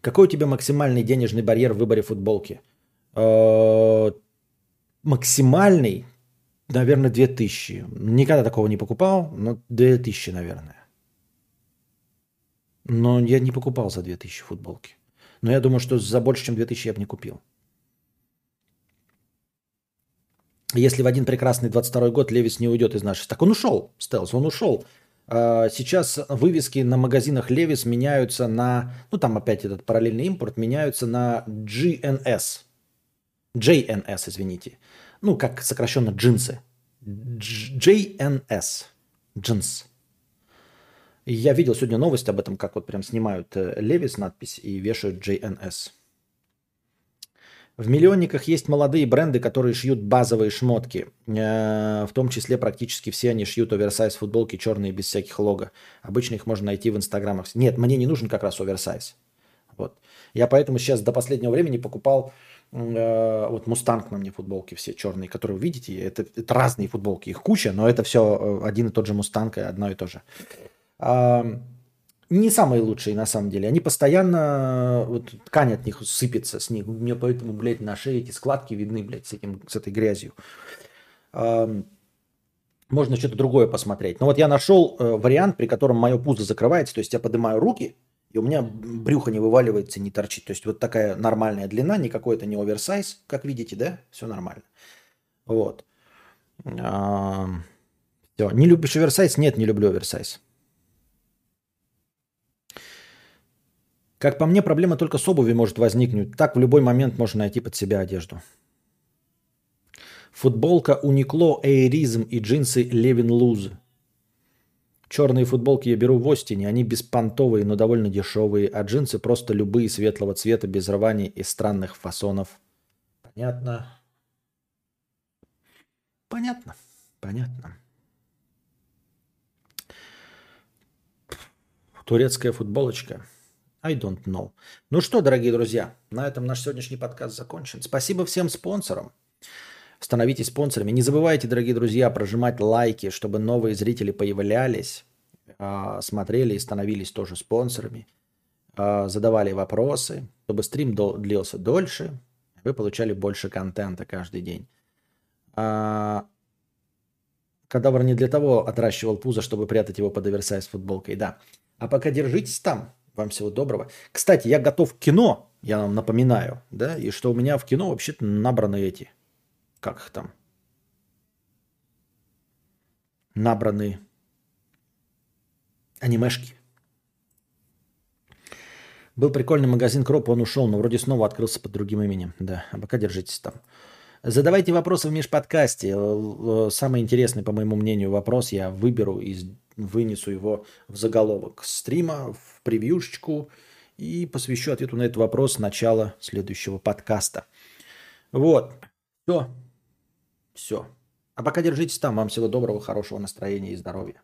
Какой у тебя максимальный денежный барьер в выборе футболки? Э, Максимальный, наверное, 2000. Никогда такого не покупал, но 2000, наверное. Но я не покупал за 2000 футболки. Но я думаю, что за больше, чем 2000 я бы не купил. Если в один прекрасный 22 год Левис не уйдет из нашей... Так он ушел, Стелс, он ушел. А, Сейчас вывески на магазинах Левис меняются на... Ну, там опять этот параллельный импорт меняются на GNS. JNS, извините. Ну, как сокращенно джинсы. Дж- JNS. Джинс. Я видел сегодня новость об этом, как вот прям снимают Левис надпись и вешают JNS. В миллионниках есть молодые бренды, которые шьют базовые шмотки. Э, В том числе практически все они шьют оверсайз футболки черные без всяких лого. Обычно их можно найти в инстаграмах. Нет, мне не нужен как раз оверсайз. Вот. Я поэтому сейчас до последнего времени покупал э, вот Мустанг на мне футболки все черные, которые вы видите. Это, это разные футболки, их куча, но это все один и тот же Мустанг и одно и то же. Не самые лучшие на самом деле. Они постоянно, вот ткань от них сыпется с них. Меня поэтому, блядь, на шее эти складки видны, блядь, с, этим, с этой грязью. Можно что-то другое посмотреть. Но вот я нашел э, вариант, при котором мое пузо закрывается. То есть я поднимаю руки, и у меня брюхо не вываливается, не торчит. То есть вот такая нормальная длина, никакой это не оверсайз, как видите, да? Все нормально. Вот. Все. Не любишь оверсайз? Нет, не люблю оверсайз. Как по мне, проблема только с обувью может возникнуть. Так в любой момент можно найти под себя одежду. Футболка Уникло, Эйризм и джинсы Левин Луз. Черные футболки я беру в Остине, они беспонтовые, но довольно дешевые, а джинсы просто любые светлого цвета, без рваний и странных фасонов. Понятно. Понятно. Понятно. Турецкая футболочка. I don't know. Ну что, дорогие друзья, на этом наш сегодняшний подкаст закончен. Спасибо всем спонсорам. Становитесь спонсорами. Не забывайте, дорогие друзья, прожимать лайки, чтобы новые зрители появлялись, а, смотрели и становились тоже спонсорами, а, задавали вопросы, чтобы стрим длился дольше, вы получали больше контента каждый день. А, Кадавр не для того отращивал пузо, чтобы прятать его под оверсайз футболкой, да. А пока держитесь там. Вам всего доброго. Кстати, я готов к кино, я вам напоминаю, да, и что у меня в кино вообще-то набраны эти, как их там, набраны анимешки. Был прикольный магазин Кроп, он ушел, но вроде снова открылся под другим именем. Да, а пока держитесь там. Задавайте вопросы в межподкасте. Л- л- Самый интересный, по моему мнению, вопрос я выберу и вынесу его в заголовок стрима, в превьюшечку и посвящу ответу на этот вопрос начала следующего подкаста. Вот. Все. Все. А пока держитесь там. Вам всего доброго, хорошего настроения и здоровья.